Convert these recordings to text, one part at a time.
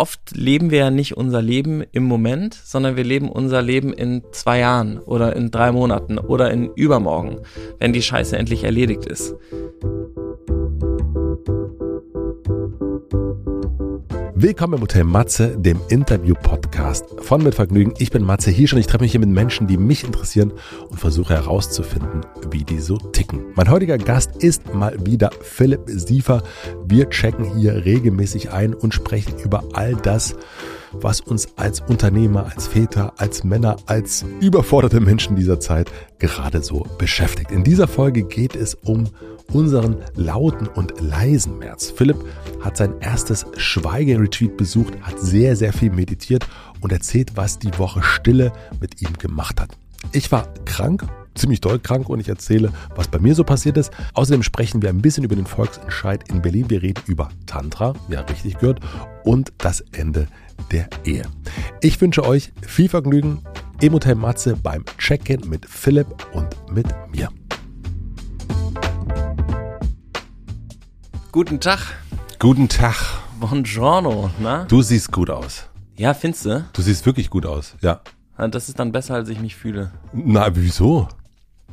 oft leben wir ja nicht unser Leben im Moment, sondern wir leben unser Leben in zwei Jahren oder in drei Monaten oder in übermorgen, wenn die Scheiße endlich erledigt ist. Willkommen im Hotel Matze, dem Interview-Podcast von Mit Vergnügen. Ich bin Matze Hirsch und ich treffe mich hier mit Menschen, die mich interessieren und versuche herauszufinden, wie die so ticken. Mein heutiger Gast ist mal wieder Philipp Siefer. Wir checken hier regelmäßig ein und sprechen über all das, was uns als Unternehmer, als Väter, als Männer, als überforderte Menschen dieser Zeit gerade so beschäftigt. In dieser Folge geht es um unseren lauten und leisen März. Philipp hat sein erstes Schweigeretreat besucht, hat sehr, sehr viel meditiert und erzählt, was die Woche Stille mit ihm gemacht hat. Ich war krank, ziemlich doll krank und ich erzähle, was bei mir so passiert ist. Außerdem sprechen wir ein bisschen über den Volksentscheid in Berlin. Wir reden über Tantra, ja richtig gehört, und das Ende der Ehe. Ich wünsche euch viel Vergnügen im Hotel Matze beim Check-in mit Philipp und mit mir. Guten Tag. Guten Tag. Buongiorno, na? Du siehst gut aus. Ja, findest du? Du siehst wirklich gut aus, ja. Das ist dann besser, als ich mich fühle. Na, aber wieso?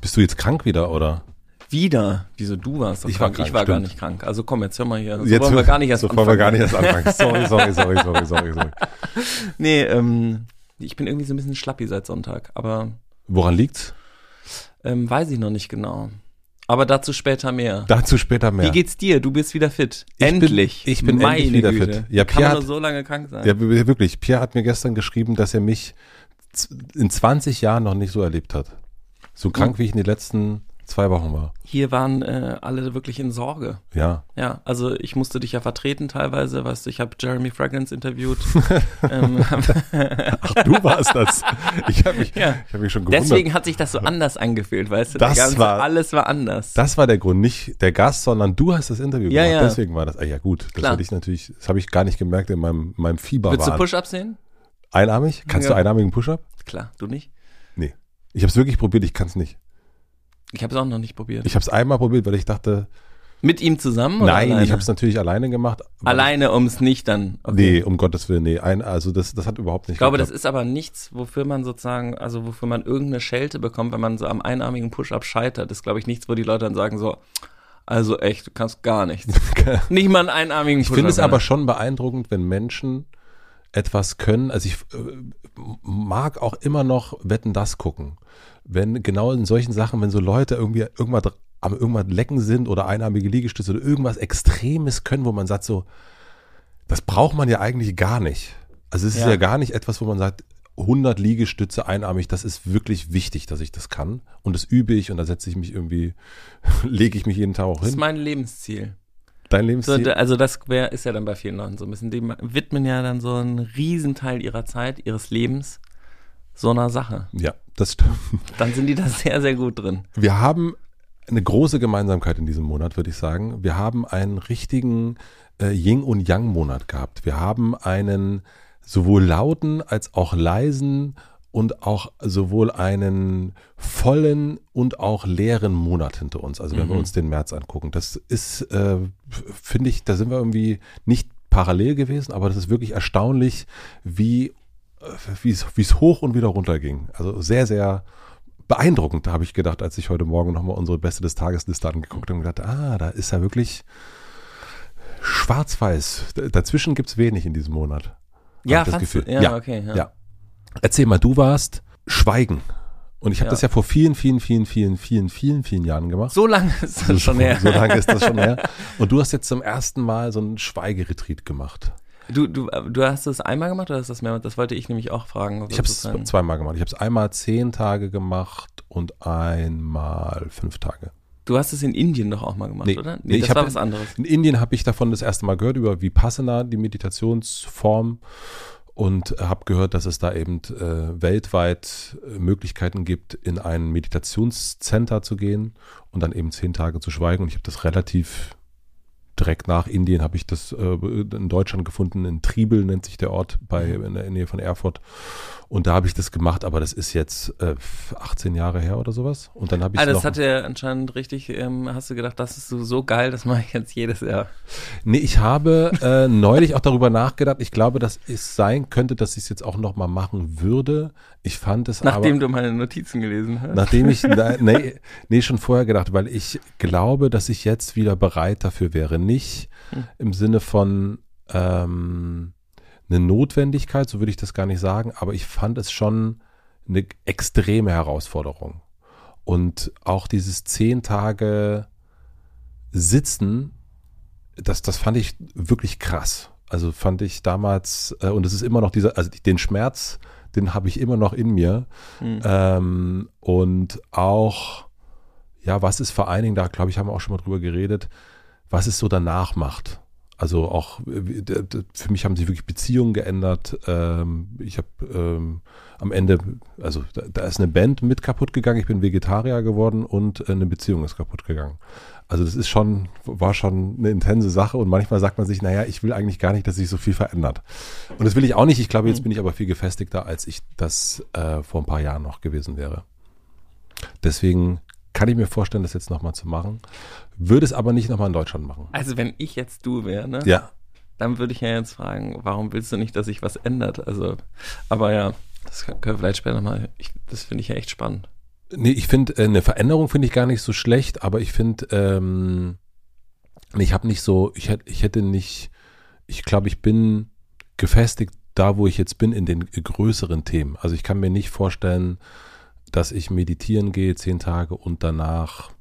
Bist du jetzt krank wieder, oder? Wieder? Wieso du warst doch Ich war krank? krank, ich war gar stimmt. nicht krank. Also komm, jetzt hör mal hier. So jetzt wollen wir gar nicht erst so wollen wir gar nicht erst anfangen. Sorry, sorry, sorry, sorry, sorry, sorry. Nee, ähm, ich bin irgendwie so ein bisschen schlappi seit Sonntag, aber Woran liegt's? ähm, weiß ich noch nicht genau. Aber dazu später mehr. Dazu später mehr. Wie geht's dir? Du bist wieder fit. Ich bin- endlich. ich bin Meine endlich wieder Güte. fit. Ja, Kann Pierre man hat- nur so lange krank sein? Ja, wirklich. Pierre hat mir gestern geschrieben, dass er mich in 20 Jahren noch nicht so erlebt hat. So krank, wie ich in den letzten zwei Wochen war. Hier waren äh, alle wirklich in Sorge. Ja. Ja, also ich musste dich ja vertreten teilweise, weißt du, ich habe Jeremy Fragrance interviewt. ähm, Ach, du warst das. Ich habe mich, Ja. ich hab mich schon gewundert. deswegen hat sich das so anders angefühlt, weißt du? Das ganze, war- alles war anders. das war der Grund, nicht der Gast, sondern du hast das Interview Ja, gemacht. ja. Deswegen war das. Ah, ja, gut. Das hatte ich natürlich, das habe ich gar nicht gemerkt in meinem, meinem Fieber. Willst du Push-Ups sehen? Einarmig? Kannst Ja. du einarmigen Push-Up? Klar, du nicht? Nee. Ich habe es wirklich probiert, ich kann es nicht. Ich habe es auch noch nicht probiert. Ich habe es einmal probiert, weil ich dachte, Mit ihm zusammen oder nein, alleine? ich habe es natürlich alleine gemacht. alleine, um es nicht dann. Okay. Nee, um Gottes Willen, nee. Ein, also das, das hat überhaupt nicht Ich glaube, das geklappt. ist aber nichts, wofür man sozusagen, also wofür man irgendeine Schelte bekommt, wenn man so am einarmigen Push-Up scheitert. Das ist, glaube ich, nichts, wo die Leute dann sagen so, also echt, du kannst gar nichts. nicht mal einen einarmigen Ich Push-Up. finde es aber schon beeindruckend, wenn Menschen etwas können. Also ich äh, mag auch immer noch Wetten das gucken. Wenn genau in solchen Sachen, wenn so Leute irgendwie irgendwas am irgendwas lecken sind oder einarmige Liegestütze oder irgendwas Extremes können, wo man sagt so, das braucht man ja eigentlich gar nicht. Also es ist Ja. ja, gar nicht etwas, wo man sagt, 100 Liegestütze einarmig, das ist wirklich wichtig, dass ich das kann. Und das übe ich und da setze ich mich irgendwie, lege ich mich jeden Tag auch Das ist hin. mein Lebenssziel. Dein So, Lebensziel? da- also das wär, ist ja dann bei vielen Leuten so ein bisschen, die widmen ja dann so einen Riesenteil ihrer Zeit, ihres Lebens so einer Sache. ja, das stimmt. Dann sind die da sehr, sehr gut drin. Wir haben eine große Gemeinsamkeit in diesem Monat, würde ich sagen. Wir haben einen richtigen äh, Yin- und Yang-Monat gehabt. Wir haben einen sowohl lauten als auch leisen und auch sowohl einen vollen und auch leeren Monat hinter uns. Also wenn wir Mhm. uns den März angucken. Das ist, äh, finde ich, da sind wir irgendwie nicht parallel gewesen, aber das ist wirklich erstaunlich, wie wie es es hoch und wieder runter ging. Also sehr, sehr beeindruckend, habe ich gedacht, als ich heute Morgen nochmal unsere Beste des Tages Liste angeguckt habe und gedacht, ah, da ist ja wirklich schwarz-weiß. Dazwischen gibt's wenig in diesem Monat. Ja, das Gefühl. Ja, Ja, okay. Ja. Ja. Erzähl mal, du warst Schweigen. Und ich habe Ja. das ja vor vielen, vielen, vielen, vielen, vielen, vielen, vielen Jahren gemacht. So lange ist das schon her. So lange ist das schon her. Und du hast jetzt zum ersten Mal so einen Schweigeretreat gemacht. Du, du, du hast das einmal gemacht oder hast das mehr? Das wollte ich nämlich auch fragen. Ich habe es zweimal gemacht. Ich habe es einmal zehn Tage gemacht und einmal fünf Tage. Du hast es in Indien doch auch mal gemacht, Nee. oder? Nee, ich das hab- war was anderes. In Indien habe ich davon das erste Mal gehört über Vipassana, die Meditationsform und habe gehört, dass es da eben äh, weltweit äh, Möglichkeiten gibt, in ein Meditationscenter zu gehen und dann eben zehn Tage zu schweigen. Und ich habe das relativ direkt nach Indien habe ich das äh, in Deutschland gefunden. In Triebel nennt sich der Ort bei mhm. in der Nähe von Erfurt. Und da habe ich das gemacht, aber das ist jetzt äh, 18 Jahre her oder sowas. Und dann habe ich ah, das hat ja anscheinend richtig. Ähm, hast du gedacht, das ist so, so geil, das mache ich jetzt jedes Jahr. Nee, ich habe äh, neulich auch darüber nachgedacht. Ich glaube, dass es sein könnte, dass ich es jetzt auch noch mal machen würde. Ich fand es Nachdem aber, du meine Notizen gelesen hast. Nachdem ich, nee, nee, schon vorher gedacht, weil ich glaube, dass ich jetzt wieder bereit dafür wäre. Nicht hm. im Sinne von ähm, eine Notwendigkeit, so würde ich das gar nicht sagen, aber ich fand es schon eine extreme Herausforderung. Und auch dieses zehn Tage Sitzen, das, das fand ich wirklich krass. Also fand ich damals, äh, und es ist immer noch dieser, also den Schmerz, den habe ich immer noch in mir. Mhm. Ähm, und auch, ja, was ist vor allen Dingen, da glaube ich, haben wir auch schon mal drüber geredet, was es so danach macht. Also auch für mich haben sich wirklich Beziehungen geändert. Ähm, ich habe ähm, am Ende, also da ist eine Band mit kaputt gegangen. Ich bin Vegetarier geworden und eine Beziehung ist kaputt gegangen. Also das ist schon, war schon eine intense Sache und manchmal sagt man sich, naja, ich will eigentlich gar nicht, dass sich so viel verändert. Und das will ich auch nicht. Ich glaube, jetzt mhm. bin ich aber viel gefestigter, als ich das äh, vor ein paar Jahren noch gewesen wäre. Deswegen kann ich mir vorstellen, das jetzt nochmal zu machen. Würde es aber nicht nochmal in Deutschland machen. Also wenn ich jetzt du wäre, ne? Ja. Dann würde ich ja jetzt fragen, warum willst du nicht, dass sich was ändert? Also, aber ja, das können wir vielleicht später nochmal. Das finde ich ja echt spannend. Nee, ich finde, äh, eine Veränderung finde ich gar nicht so schlecht, aber ich finde, ähm, ich habe nicht so, ich hätte, ich hätte nicht, ich glaube, ich bin gefestigt da, wo ich jetzt bin, in den größeren Themen. Also ich kann mir nicht vorstellen, dass ich meditieren gehe zehn Tage und danach,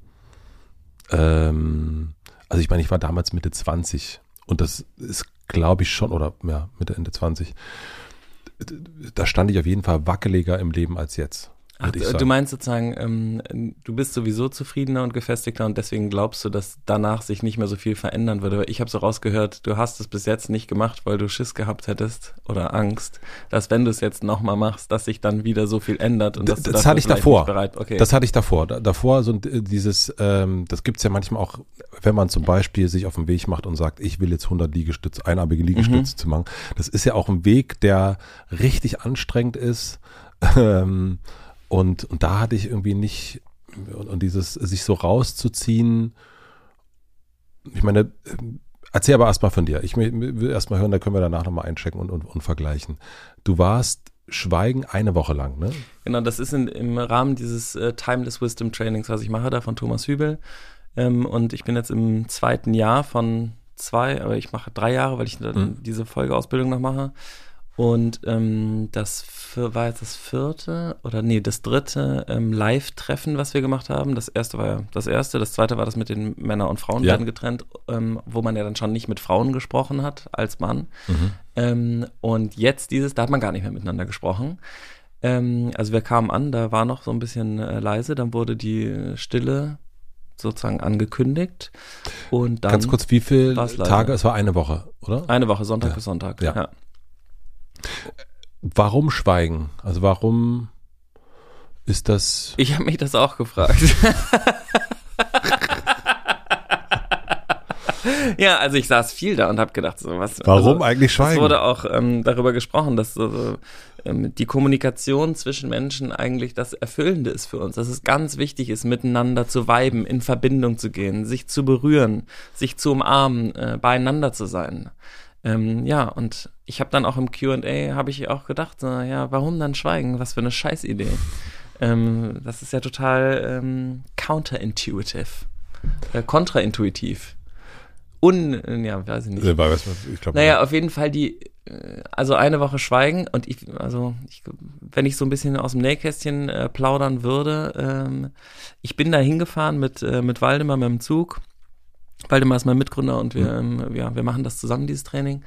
ähm, also ich meine, ich war damals Mitte 20 und das ist, glaube ich, schon, oder ja, Mitte, Ende 20. Da stand ich auf jeden Fall wackeliger im Leben als jetzt. Ach, du meinst sozusagen, ähm, du bist sowieso zufriedener und gefestigter und deswegen glaubst du, dass danach sich nicht mehr so viel verändern würde. Ich habe so rausgehört, du hast es bis jetzt nicht gemacht, weil du Schiss gehabt hättest oder Angst, dass wenn du es jetzt nochmal machst, dass sich dann wieder so viel ändert und dass das, das hatte ich davor. Bereit, okay. Das hatte ich davor. davor so dieses, ähm, das gibt's ja manchmal auch, wenn man zum Beispiel sich auf den Weg macht und sagt, ich will jetzt 100 Liegestütze, einarmige Liegestütze mhm. zu machen. Das ist ja auch ein Weg, der richtig anstrengend ist. Ähm, und, und da hatte ich irgendwie nicht, und dieses sich so rauszuziehen, ich meine, erzähl aber erstmal von dir. Ich will erstmal hören, da können wir danach nochmal einchecken und, und, und vergleichen. Du warst Schweigen eine Woche lang, ne? Genau, das ist in, im Rahmen dieses äh, Timeless Wisdom Trainings, was ich mache, da von Thomas Hübel. Ähm, und ich bin jetzt im zweiten Jahr von zwei, aber ich mache drei Jahre, weil ich mhm. diese Folgeausbildung noch mache. Und ähm, das war jetzt das vierte oder nee, das dritte ähm, Live-Treffen, was wir gemacht haben. Das erste war ja das erste, das zweite war das mit den Männer und Frauen ja. werden getrennt, ähm, wo man ja dann schon nicht mit Frauen gesprochen hat als Mann. Mhm. Ähm, und jetzt dieses, da hat man gar nicht mehr miteinander gesprochen. Ähm, also wir kamen an, da war noch so ein bisschen äh, leise, dann wurde die Stille sozusagen angekündigt. Und dann Ganz kurz, wie viele Tage? Es war eine Woche, oder? Eine Woche, Sonntag ja. bis Sonntag. ja. ja. Warum schweigen? Also warum ist das? Ich habe mich das auch gefragt. ja, also ich saß viel da und habe gedacht, so was. Warum also, eigentlich schweigen? Es wurde auch ähm, darüber gesprochen, dass so, ähm, die Kommunikation zwischen Menschen eigentlich das Erfüllende ist für uns. Dass es ganz wichtig ist, miteinander zu weiben, in Verbindung zu gehen, sich zu berühren, sich zu umarmen, äh, beieinander zu sein. Ähm, ja, und ich habe dann auch im Q&A, habe ich auch gedacht, so, ja, warum dann schweigen? Was für eine Scheißidee. Ähm, das ist ja total ähm, counterintuitive, äh, kontraintuitiv. Un, ja, weiß ich nicht. Ich glaub, naja, auf jeden Fall die, äh, also eine Woche schweigen und ich, also ich, wenn ich so ein bisschen aus dem Nähkästchen äh, plaudern würde, ähm, ich bin da hingefahren mit, äh, mit Waldemar mit dem Zug Waldemar ist mein Mitgründer und wir, mhm. ähm, ja, wir machen das zusammen, dieses Training.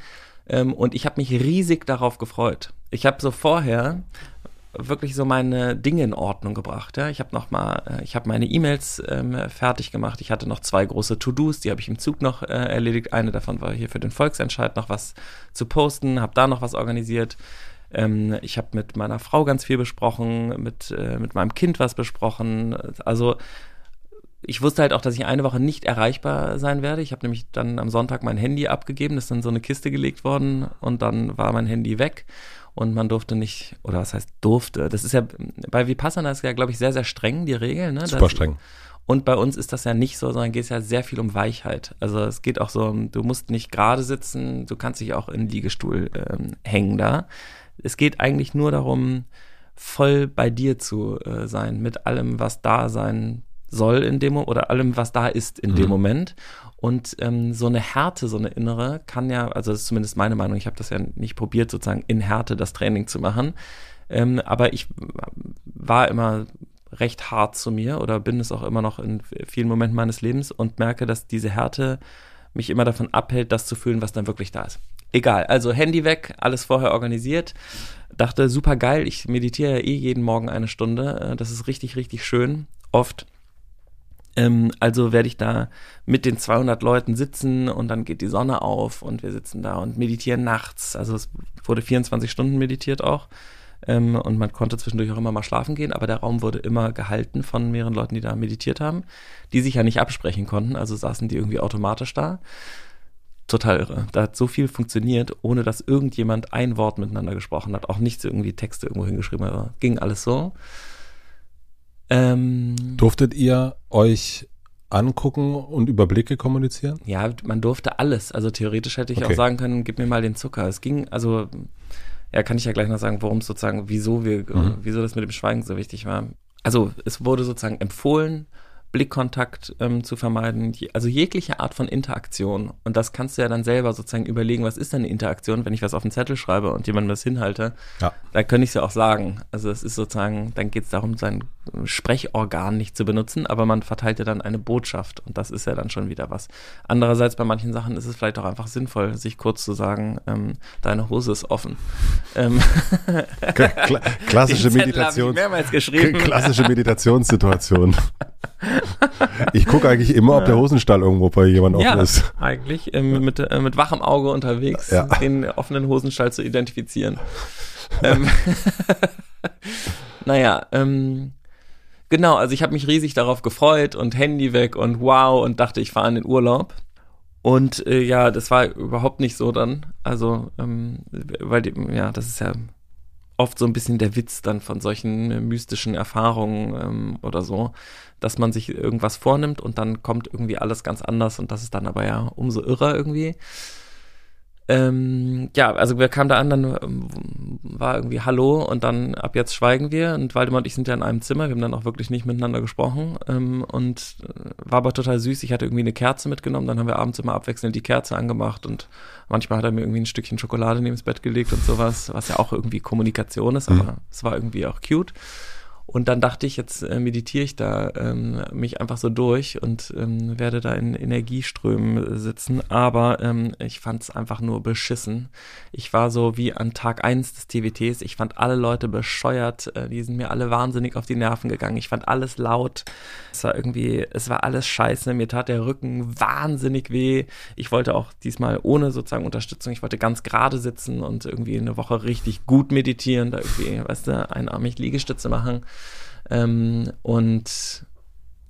Ähm, und ich habe mich riesig darauf gefreut. Ich habe so vorher wirklich so meine Dinge in Ordnung gebracht. Ja? Ich habe noch mal, äh, ich habe meine E-Mails ähm, fertig gemacht. Ich hatte noch zwei große To-Dos, die habe ich im Zug noch äh, erledigt. Eine davon war hier für den Volksentscheid noch was zu posten, habe da noch was organisiert. Ähm, ich habe mit meiner Frau ganz viel besprochen, mit, äh, mit meinem Kind was besprochen. Also ich wusste halt auch, dass ich eine Woche nicht erreichbar sein werde. Ich habe nämlich dann am Sonntag mein Handy abgegeben, das ist dann so eine Kiste gelegt worden und dann war mein Handy weg und man durfte nicht, oder was heißt durfte, das ist ja, bei Vipassana ist ja, glaube ich, sehr, sehr streng, die Regeln. Ne? Super das, streng. Und bei uns ist das ja nicht so, sondern geht es ja sehr viel um Weichheit. Also es geht auch so, du musst nicht gerade sitzen, du kannst dich auch in den Liegestuhl ähm, hängen da. Es geht eigentlich nur darum, voll bei dir zu äh, sein, mit allem, was da sein soll in dem oder allem, was da ist in mhm. dem Moment. Und ähm, so eine Härte, so eine innere, kann ja, also das ist zumindest meine Meinung, ich habe das ja nicht probiert, sozusagen in Härte das Training zu machen. Ähm, aber ich war immer recht hart zu mir oder bin es auch immer noch in vielen Momenten meines Lebens und merke, dass diese Härte mich immer davon abhält, das zu fühlen, was dann wirklich da ist. Egal, also Handy weg, alles vorher organisiert. Dachte, super geil, ich meditiere ja eh jeden Morgen eine Stunde. Äh, das ist richtig, richtig schön. Oft ähm, also werde ich da mit den 200 Leuten sitzen und dann geht die Sonne auf und wir sitzen da und meditieren nachts. Also es wurde 24 Stunden meditiert auch. Ähm, und man konnte zwischendurch auch immer mal schlafen gehen, aber der Raum wurde immer gehalten von mehreren Leuten, die da meditiert haben, die sich ja nicht absprechen konnten, also saßen die irgendwie automatisch da. Total irre. Da hat so viel funktioniert, ohne dass irgendjemand ein Wort miteinander gesprochen hat, auch nichts irgendwie Texte irgendwo hingeschrieben hat. Ging alles so. Ähm, Durftet ihr euch angucken und Überblicke kommunizieren? Ja, man durfte alles. Also theoretisch hätte ich okay. auch sagen können, gib mir mal den Zucker. Es ging, also, ja, kann ich ja gleich noch sagen, warum sozusagen, wieso wir, mhm. wieso das mit dem Schweigen so wichtig war. Also es wurde sozusagen empfohlen, Blickkontakt ähm, zu vermeiden, also jegliche Art von Interaktion. Und das kannst du ja dann selber sozusagen überlegen, was ist denn eine Interaktion, wenn ich was auf den Zettel schreibe und jemandem das hinhalte. Ja. Da könnte ich es ja auch sagen. Also es ist sozusagen, dann geht es darum, sein Sprechorgan nicht zu benutzen, aber man verteilt ja dann eine Botschaft und das ist ja dann schon wieder was. Andererseits bei manchen Sachen ist es vielleicht auch einfach sinnvoll, sich kurz zu sagen, ähm, deine Hose ist offen. Ähm Kla klassische Meditation. Klassische Meditationssituation. Ich gucke eigentlich immer, ob der Hosenstall irgendwo bei jemandem ja, offen ist. Eigentlich ähm, mit, äh, mit wachem Auge unterwegs, ja. den offenen Hosenstall zu identifizieren. ähm, naja, ähm, genau, also ich habe mich riesig darauf gefreut und Handy weg und wow und dachte, ich fahre in den Urlaub. Und äh, ja, das war überhaupt nicht so dann. Also, ähm, weil, ja, das ist ja oft so ein bisschen der Witz dann von solchen mystischen Erfahrungen ähm, oder so, dass man sich irgendwas vornimmt und dann kommt irgendwie alles ganz anders und das ist dann aber ja umso irrer irgendwie. Ähm, ja, also wir kamen da an, dann ähm, war irgendwie Hallo und dann ab jetzt schweigen wir und Waldemar und ich sind ja in einem Zimmer, wir haben dann auch wirklich nicht miteinander gesprochen ähm, und äh, war aber total süß. Ich hatte irgendwie eine Kerze mitgenommen, dann haben wir abends immer abwechselnd die Kerze angemacht und manchmal hat er mir irgendwie ein Stückchen Schokolade neben das Bett gelegt und sowas, was ja auch irgendwie Kommunikation ist, aber mhm. es war irgendwie auch cute. Und dann dachte ich, jetzt äh, meditiere ich da ähm, mich einfach so durch und ähm, werde da in Energieströmen sitzen. Aber ähm, ich fand es einfach nur beschissen. Ich war so wie an Tag eins des TWTs. Ich fand alle Leute bescheuert. Äh, die sind mir alle wahnsinnig auf die Nerven gegangen. Ich fand alles laut. Es war irgendwie, es war alles scheiße. Mir tat der Rücken wahnsinnig weh. Ich wollte auch diesmal ohne sozusagen Unterstützung, ich wollte ganz gerade sitzen und irgendwie eine Woche richtig gut meditieren, da irgendwie, weißt du, einarmig Liegestütze machen. Ähm, und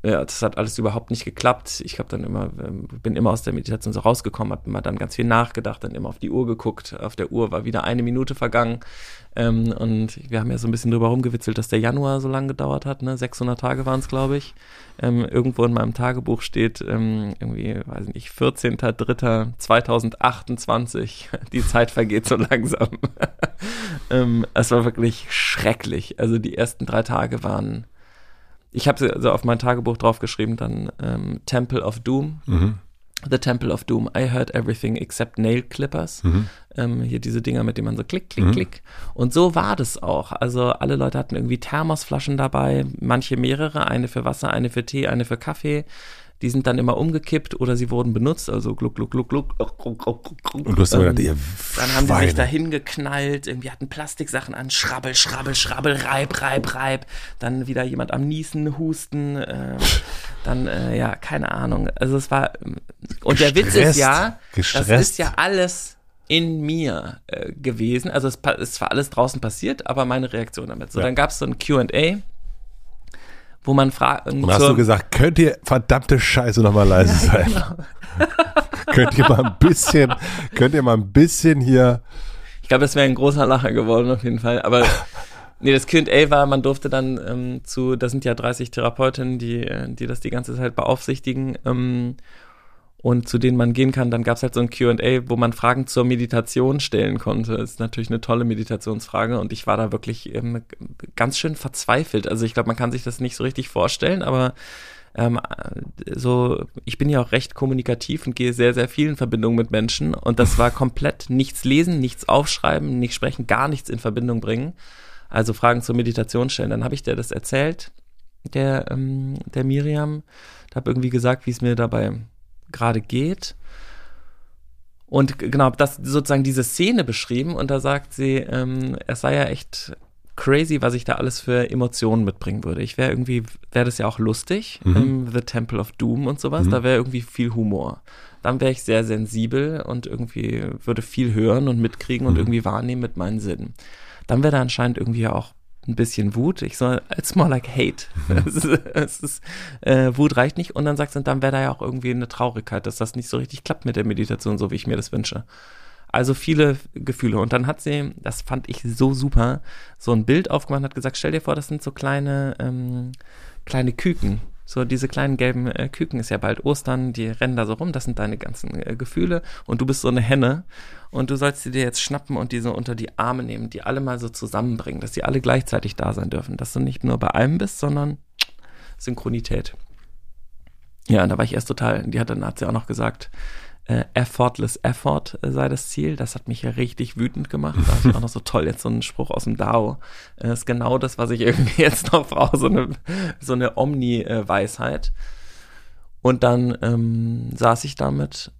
ja, das hat alles überhaupt nicht geklappt. Ich habe dann immer, ähm, bin immer aus der Meditation so rausgekommen, habe immer dann ganz viel nachgedacht, dann immer auf die Uhr geguckt. Auf der Uhr war wieder eine Minute vergangen. Ähm, und wir haben ja so ein bisschen drüber rumgewitzelt, dass der Januar so lange gedauert hat. Ne? 600 Tage waren es, glaube ich. Ähm, irgendwo in meinem Tagebuch steht ähm, irgendwie, weiß nicht, 14.03.2028. Die Zeit vergeht so langsam. ähm, es war wirklich schrecklich. Also die ersten drei Tage waren ich habe so auf mein Tagebuch draufgeschrieben, dann ähm, Temple of Doom. Mhm. The Temple of Doom. I heard everything except nail clippers. Mhm. Ähm, hier diese Dinger, mit denen man so klick, klick, mhm. klick. Und so war das auch. Also alle Leute hatten irgendwie Thermosflaschen dabei, manche mehrere, eine für Wasser, eine für Tee, eine für Kaffee die sind dann immer umgekippt oder sie wurden benutzt, also gluck, gluck, gluck, gluck. Und du hast ähm, gedacht, ihr Dann haben die sich da hingeknallt, irgendwie hatten Plastiksachen an, schrabbel, schrabbel, schrabbel, reib, reib, reib. Dann wieder jemand am Niesen, Husten, äh, dann, äh, ja, keine Ahnung. Also es war, und gestresst, der Witz ist ja, gestresst. das ist ja alles in mir äh, gewesen. Also es ist zwar alles draußen passiert, aber meine Reaktion damit. So, ja. dann gab es so ein Q&A wo man fragt. Und hast du gesagt, könnt ihr verdammte Scheiße nochmal leise sein? Genau. könnt ihr mal ein bisschen, könnt ihr mal ein bisschen hier. Ich glaube, das wäre ein großer Lacher geworden auf jeden Fall. Aber nee, das Q&A war, man durfte dann ähm, zu, da sind ja 30 Therapeutinnen, die, die das die ganze Zeit beaufsichtigen. Ähm, und zu denen man gehen kann. Dann gab es halt so ein QA, wo man Fragen zur Meditation stellen konnte. Das ist natürlich eine tolle Meditationsfrage und ich war da wirklich ähm, ganz schön verzweifelt. Also ich glaube, man kann sich das nicht so richtig vorstellen, aber ähm, so, ich bin ja auch recht kommunikativ und gehe sehr, sehr viel in Verbindung mit Menschen und das war komplett nichts lesen, nichts aufschreiben, nicht sprechen, gar nichts in Verbindung bringen. Also Fragen zur Meditation stellen. Dann habe ich dir das erzählt, der, ähm, der Miriam, habe irgendwie gesagt, wie es mir dabei gerade geht. Und genau, das sozusagen diese Szene beschrieben und da sagt sie, ähm, es sei ja echt crazy, was ich da alles für Emotionen mitbringen würde. Ich wäre irgendwie, wäre das ja auch lustig, mhm. ähm, The Temple of Doom und sowas, mhm. da wäre irgendwie viel Humor. Dann wäre ich sehr sensibel und irgendwie würde viel hören und mitkriegen und mhm. irgendwie wahrnehmen mit meinen Sinnen. Dann wäre da anscheinend irgendwie auch ein bisschen Wut. Ich soll, it's more like hate. Mhm. es ist, es ist, äh, Wut reicht nicht. Und dann sagst du, dann wäre da ja auch irgendwie eine Traurigkeit, dass das nicht so richtig klappt mit der Meditation, so wie ich mir das wünsche. Also viele Gefühle. Und dann hat sie, das fand ich so super, so ein Bild aufgemacht und hat gesagt, stell dir vor, das sind so kleine, ähm, kleine Küken. So diese kleinen gelben äh, Küken ist ja bald Ostern, die rennen da so rum, das sind deine ganzen äh, Gefühle. Und du bist so eine Henne. Und du sollst sie dir jetzt schnappen und die so unter die Arme nehmen, die alle mal so zusammenbringen, dass sie alle gleichzeitig da sein dürfen, dass du nicht nur bei einem bist, sondern Synchronität. Ja, und da war ich erst total, die hat dann hat sie auch noch gesagt, effortless effort äh, sei das Ziel. Das hat mich ja richtig wütend gemacht. Da ist auch noch so toll, jetzt so ein Spruch aus dem DAO. Äh, ist genau das, was ich irgendwie jetzt noch brauche, so eine, so eine Omni-Weisheit. Und dann ähm, saß ich damit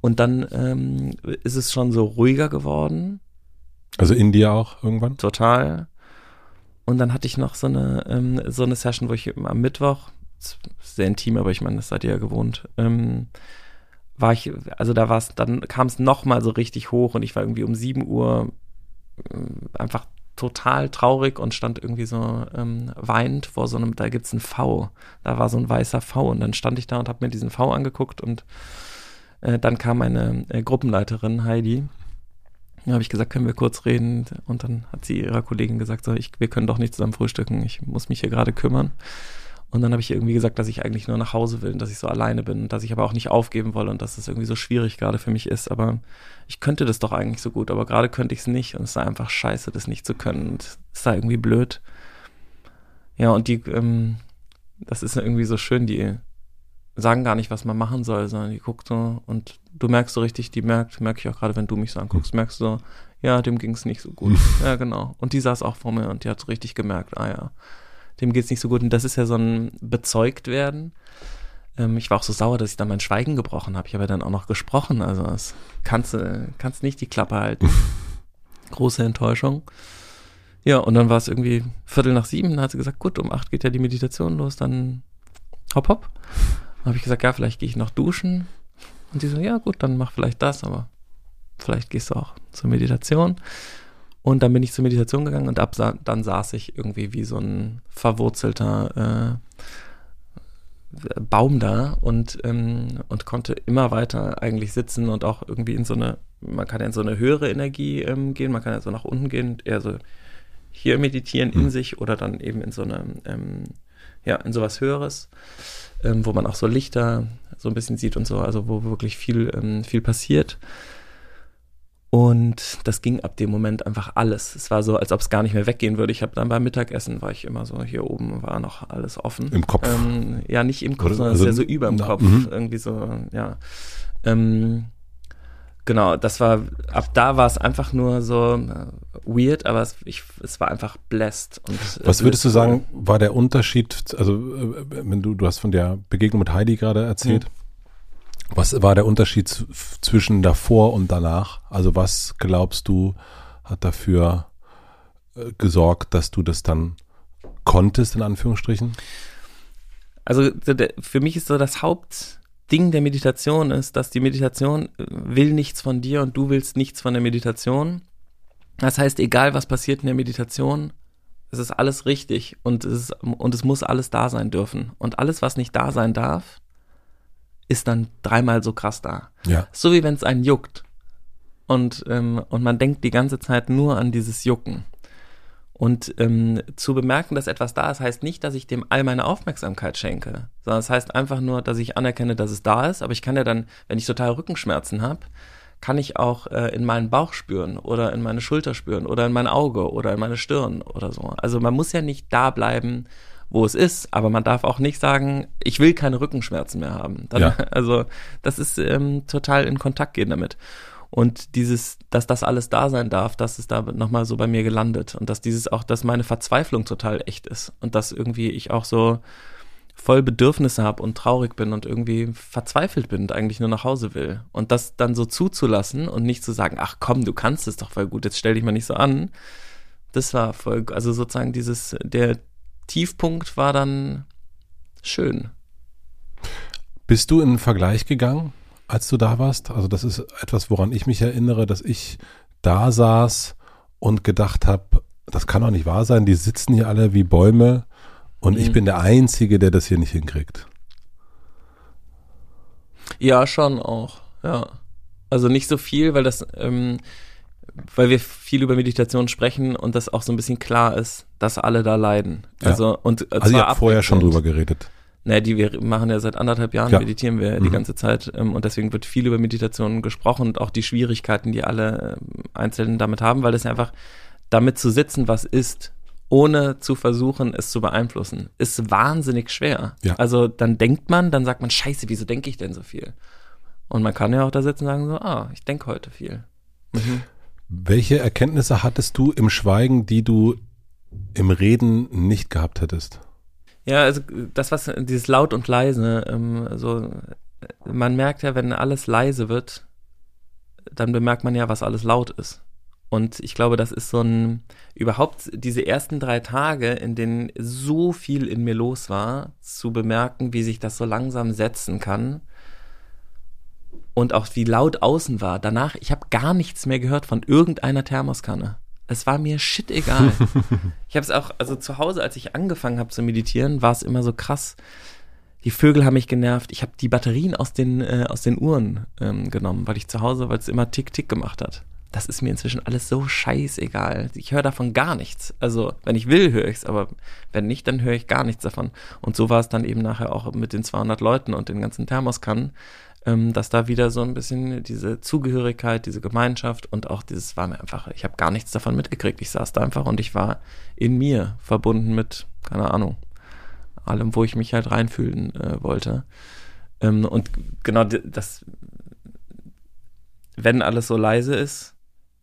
und dann ähm, ist es schon so ruhiger geworden. Also in dir auch irgendwann? Total. Und dann hatte ich noch so eine, ähm, so eine Session, wo ich am Mittwoch, sehr intim, aber ich meine, das seid ihr ja gewohnt, ähm, war ich, also da war es, dann kam es nochmal so richtig hoch und ich war irgendwie um 7 Uhr äh, einfach total traurig und stand irgendwie so ähm, weinend vor so einem, da gibt's ein V. Da war so ein weißer V und dann stand ich da und habe mir diesen V angeguckt und äh, dann kam meine äh, Gruppenleiterin Heidi. Da habe ich gesagt, können wir kurz reden? Und dann hat sie ihrer Kollegin gesagt, so, ich, wir können doch nicht zusammen frühstücken, ich muss mich hier gerade kümmern. Und dann habe ich irgendwie gesagt, dass ich eigentlich nur nach Hause will und dass ich so alleine bin und dass ich aber auch nicht aufgeben wolle und dass es das irgendwie so schwierig gerade für mich ist. Aber ich könnte das doch eigentlich so gut, aber gerade könnte ich es nicht und es sei einfach scheiße, das nicht zu können. Und es sei irgendwie blöd. Ja, und die, ähm, das ist irgendwie so schön, die sagen gar nicht, was man machen soll, sondern die guckt so und du merkst so richtig, die merkt, merke ich auch gerade, wenn du mich so anguckst, merkst du so, ja, dem ging es nicht so gut. ja, genau. Und die saß auch vor mir und die hat so richtig gemerkt, ah ja, dem geht's nicht so gut. Und das ist ja so ein bezeugt werden. Ähm, ich war auch so sauer, dass ich dann mein Schweigen gebrochen habe. Ich habe ja dann auch noch gesprochen. Also das kannst du kannst nicht die Klappe halten. Große Enttäuschung. Ja, und dann war es irgendwie Viertel nach sieben. Dann hat sie gesagt, gut, um acht geht ja die Meditation los. Dann hopp, hopp. Dann habe ich gesagt, ja, vielleicht gehe ich noch duschen. Und sie so, ja, gut, dann mach vielleicht das, aber vielleicht gehst du auch zur Meditation. Und dann bin ich zur Meditation gegangen und ab dann saß ich irgendwie wie so ein verwurzelter äh, Baum da und, ähm, und konnte immer weiter eigentlich sitzen und auch irgendwie in so eine, man kann ja in so eine höhere Energie ähm, gehen, man kann ja so nach unten gehen, eher so hier meditieren in mhm. sich oder dann eben in so eine, ähm, ja, in sowas Höheres, ähm, wo man auch so Lichter so ein bisschen sieht und so, also wo wirklich viel, ähm, viel passiert. Und das ging ab dem Moment einfach alles. Es war so, als ob es gar nicht mehr weggehen würde. Ich habe dann beim Mittagessen war ich immer so hier oben war noch alles offen. Im Kopf. Ähm, ja, nicht im Kopf, sondern also, es ist ja so über dem Kopf. Mhm. Irgendwie so, ja. Ähm, genau, das war, ab da war es einfach nur so äh, weird, aber es, ich, es war einfach blessed. Und, äh, Was würdest du sagen, war der Unterschied, also äh, wenn du, du hast von der Begegnung mit Heidi gerade erzählt, mhm. Was war der Unterschied zwischen davor und danach? Also was glaubst du, hat dafür äh, gesorgt, dass du das dann konntest, in Anführungsstrichen? Also für mich ist so das Hauptding der Meditation ist, dass die Meditation äh, will nichts von dir und du willst nichts von der Meditation. Das heißt, egal was passiert in der Meditation, Es ist alles richtig und es, ist, und es muss alles da sein dürfen. Und alles, was nicht da sein darf, ist dann dreimal so krass da. Ja. So wie wenn es einen juckt. Und, ähm, und man denkt die ganze Zeit nur an dieses Jucken. Und ähm, zu bemerken, dass etwas da ist, heißt nicht, dass ich dem all meine Aufmerksamkeit schenke, sondern es das heißt einfach nur, dass ich anerkenne, dass es da ist. Aber ich kann ja dann, wenn ich total Rückenschmerzen habe, kann ich auch äh, in meinen Bauch spüren oder in meine Schulter spüren oder in mein Auge oder in meine Stirn oder so. Also man muss ja nicht da bleiben, wo es ist, aber man darf auch nicht sagen, ich will keine Rückenschmerzen mehr haben. Dann, Ja. Also das ist ähm, total in Kontakt gehen damit. Und dieses, dass das alles da sein darf, das ist da nochmal so bei mir gelandet. Und dass dieses auch, dass meine Verzweiflung total echt ist. Und dass irgendwie ich auch so voll Bedürfnisse habe und traurig bin und irgendwie verzweifelt bin und eigentlich nur nach Hause will. Und das dann so zuzulassen und nicht zu sagen, ach komm, du kannst es doch voll gut, jetzt stell dich mal nicht so an. Das war voll, also sozusagen dieses, der Tiefpunkt war dann schön. Bist du in einen Vergleich gegangen, als du da warst? Also das ist etwas, woran ich mich erinnere, dass ich da saß und gedacht habe, das kann doch nicht wahr sein, die sitzen hier alle wie Bäume und ich Mhm. bin der Einzige, der das hier nicht hinkriegt. Ja, schon auch, ja. Also nicht so viel, weil das, ähm, weil wir viel über Meditation sprechen und das auch so ein bisschen klar ist, dass alle da leiden. Ja. Also und Also ihr habt vorher schon drüber geredet. Naja, die wir machen ja seit anderthalb Jahren, Ja. meditieren wir die Mhm. ganze Zeit ähm, und deswegen wird viel über Meditation gesprochen und auch die Schwierigkeiten, die alle ähm, Einzelnen damit haben, weil es einfach damit zu sitzen, was ist, ohne zu versuchen, es zu beeinflussen, ist wahnsinnig schwer. Ja. Also dann denkt man, dann sagt man, scheiße, wieso denke ich denn so viel? Und man kann ja auch da sitzen und sagen so, ah, ich denke heute viel. Mhm. Welche Erkenntnisse hattest du im Schweigen, die du im Reden nicht gehabt hättest? Ja, also das, was dieses laut und leise, ähm, so, man merkt ja, wenn alles leise wird, dann bemerkt man ja, was alles laut ist. Und ich glaube, das ist so ein, überhaupt diese ersten drei Tage, in denen so viel in mir los war, zu bemerken, wie sich das so langsam setzen kann. Und auch wie laut außen war. Danach, ich habe gar nichts mehr gehört von irgendeiner Thermoskanne. Es war mir shit egal. ich habe es auch, also zu Hause, als ich angefangen habe zu meditieren, war es immer so krass. Die Vögel haben mich genervt. Ich habe die Batterien aus den, äh, aus den Uhren ähm, genommen, weil ich zu Hause, weil es immer tick-tick gemacht hat. Das ist mir inzwischen alles so scheißegal. Ich höre davon gar nichts. Also, wenn ich will, höre ich's, aber wenn nicht, dann höre ich gar nichts davon. Und so war es dann eben nachher auch mit den 200 Leuten und den ganzen Thermoskannen, ähm, dass da wieder so ein bisschen diese Zugehörigkeit, diese Gemeinschaft und auch dieses war mir einfach, ich habe gar nichts davon mitgekriegt. Ich saß da einfach und ich war in mir verbunden mit, keine Ahnung, allem, wo ich mich halt reinfühlen äh, wollte. Ähm, und genau das, wenn alles so leise ist,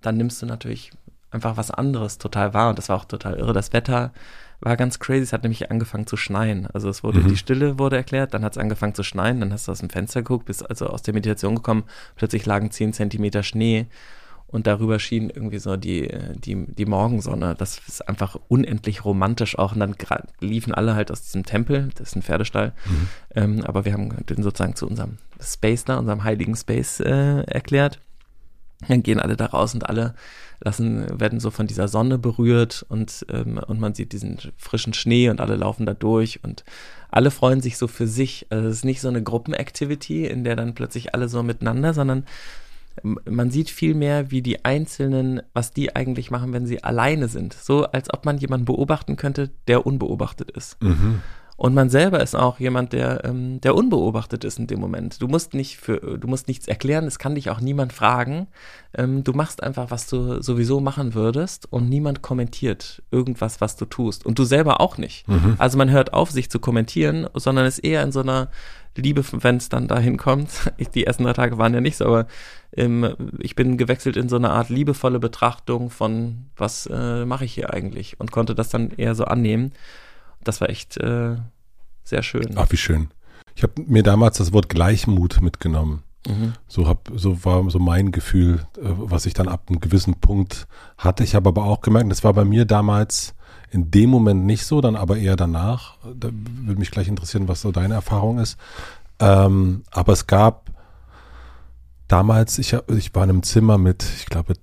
dann nimmst du natürlich einfach was anderes total wahr. Und das war auch total irre. Das Wetter war ganz crazy. Es hat nämlich angefangen zu schneien. Also es wurde, Mhm. die Stille wurde erklärt, dann hat es angefangen zu schneien, dann hast du aus dem Fenster geguckt, bist also aus der Meditation gekommen, plötzlich lagen 10 Zentimeter Schnee und darüber schien irgendwie so die, die, die Morgensonne. Das ist einfach unendlich romantisch auch. Und dann liefen alle halt aus diesem Tempel, das ist ein Pferdestall, Mhm. ähm, aber wir haben den sozusagen zu unserem Space da, unserem heiligen Space äh, erklärt. Dann gehen alle da raus und alle lassen, werden so von dieser Sonne berührt und, ähm, und man sieht diesen frischen Schnee und alle laufen da durch und alle freuen sich so für sich. Also es ist nicht so eine Gruppenactivity, in der dann plötzlich alle so miteinander, sondern man sieht viel mehr, wie die Einzelnen, was die eigentlich machen, wenn sie alleine sind. So als ob man jemanden beobachten könnte, der unbeobachtet ist. Mhm. Und man selber ist auch jemand, der, ähm, der unbeobachtet ist in dem Moment. Du musst nicht für, du musst nichts erklären, es kann dich auch niemand fragen. Ähm, du machst einfach, was du sowieso machen würdest und niemand kommentiert irgendwas, was du tust. Und du selber auch nicht. Mhm. Also man hört auf, sich zu kommentieren, sondern ist eher in so einer Liebe, wenn es dann dahin kommt. Ich, die ersten drei Tage waren ja nicht so, aber ähm, ich bin gewechselt in so eine Art liebevolle Betrachtung von, was äh, mache ich hier eigentlich? Und konnte das dann eher so annehmen. Das war echt äh, sehr schön. Ach, wie schön. Ich habe mir damals das Wort Gleichmut mitgenommen. Mhm. So hab, so war so mein Gefühl, äh, was ich dann ab einem gewissen Punkt hatte. Ich habe aber auch gemerkt, das war bei mir damals in dem Moment nicht so, dann aber eher danach. Da würde mich gleich interessieren, was so deine Erfahrung ist. Ähm, aber es gab damals, ich, ich war in einem Zimmer mit, ich glaube,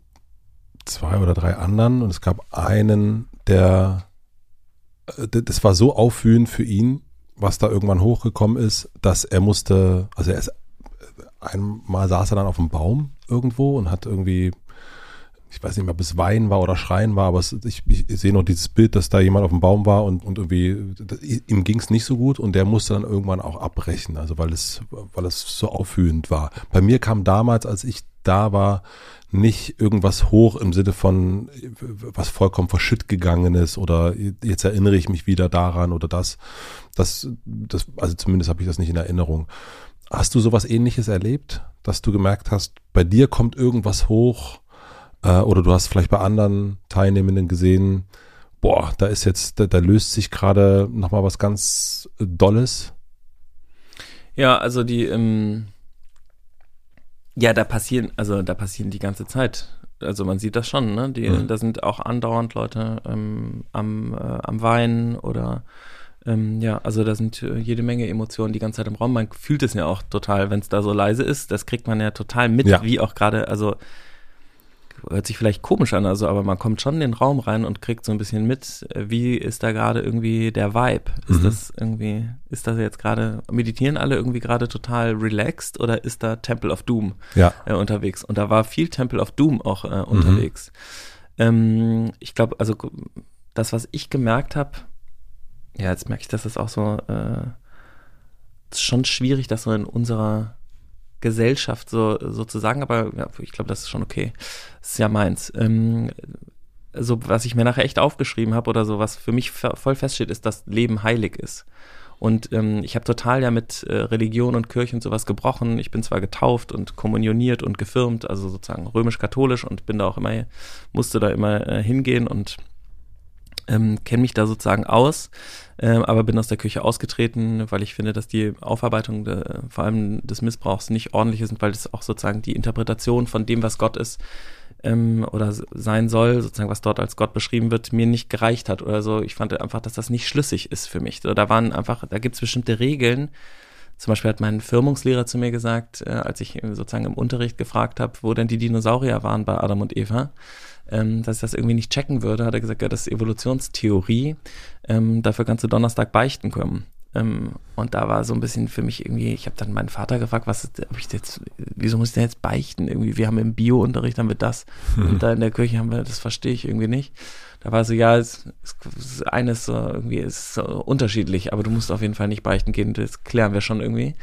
zwei oder drei anderen und es gab einen, der das war so aufwühlend für ihn, was da irgendwann hochgekommen ist, dass er musste, also er ist, einmal saß er dann auf dem Baum irgendwo und hat irgendwie ich weiß nicht mehr, ob es Weinen war oder Schreien war, aber es, ich, ich, sehe noch dieses Bild, dass da jemand auf dem Baum war und, und irgendwie, ihm ging es nicht so gut und der musste dann irgendwann auch abbrechen, also weil es, weil es so auffühlend war. Bei mir kam damals, als ich da war, nicht irgendwas hoch im Sinne von was vollkommen verschütt gegangen ist oder jetzt erinnere ich mich wieder daran oder das. Das, das also zumindest habe ich das nicht in Erinnerung. Hast du sowas ähnliches erlebt, dass du gemerkt hast, bei dir kommt irgendwas hoch, äh, oder du hast vielleicht bei anderen Teilnehmenden gesehen, boah, da ist jetzt, da, da löst sich gerade nochmal was ganz Dolles. Ja, also die, ähm, ja, da passieren, also da passieren die ganze Zeit. Also man sieht das schon, ne? Die, mhm. Da sind auch andauernd Leute ähm, am, äh, am Weinen oder ähm, ja, also da sind äh, jede Menge Emotionen die ganze Zeit im Raum. Man fühlt es ja auch total, wenn es da so leise ist. Das kriegt man ja total mit, ja. wie auch gerade, also hört sich vielleicht komisch an, also, aber man kommt schon in den Raum rein und kriegt so ein bisschen mit, äh, wie ist da gerade irgendwie der Vibe? Ist mhm. das irgendwie, ist das jetzt gerade, meditieren alle irgendwie gerade total relaxed oder ist da Temple of Doom ja. äh, unterwegs? Und da war viel Temple of Doom auch äh, unterwegs. Mhm. Ähm, ich glaube, also das, was ich gemerkt habe, ja, jetzt merke ich, dass das auch so, äh, ist schon schwierig, das so in unserer Gesellschaft so sozusagen, aber ja, ich glaube, das ist schon okay. Das ist ja meins. Ähm, so was ich mir nachher echt aufgeschrieben habe oder so, was für mich voll feststeht, ist, dass Leben heilig ist. Und ähm, ich habe total ja mit äh, Religion und Kirche und sowas gebrochen. Ich bin zwar getauft und kommunioniert und gefirmt, also sozusagen römisch-katholisch und bin da auch immer, musste da immer äh, hingehen und ähm, kenne mich da sozusagen aus, äh, aber bin aus der Küche ausgetreten, weil ich finde, dass die Aufarbeitung de, vor allem des Missbrauchs nicht ordentlich ist und weil das auch sozusagen die Interpretation von dem, was Gott ist ähm, oder sein soll, sozusagen was dort als Gott beschrieben wird, mir nicht gereicht hat oder so. Ich fand einfach, dass das nicht schlüssig ist für mich. Da waren einfach, da gibt es bestimmte Regeln, zum Beispiel hat mein Firmungslehrer zu mir gesagt, äh, als ich sozusagen im Unterricht gefragt habe, wo denn die Dinosaurier waren bei Adam und Eva, ähm, dass ich das irgendwie nicht checken würde, hat er gesagt, ja, das ist Evolutionstheorie, ähm, dafür kannst du Donnerstag beichten kommen. Ähm, und da war so ein bisschen für mich irgendwie, ich habe dann meinen Vater gefragt, was ist, ich jetzt, wieso muss ich denn jetzt beichten? Irgendwie, wir haben im Bio-Unterricht haben wir das hm. und da in der Kirche haben wir, das verstehe ich irgendwie nicht. Da war so, ja, es, es, eines so irgendwie ist so unterschiedlich, aber du musst auf jeden Fall nicht beichten gehen, das klären wir schon irgendwie.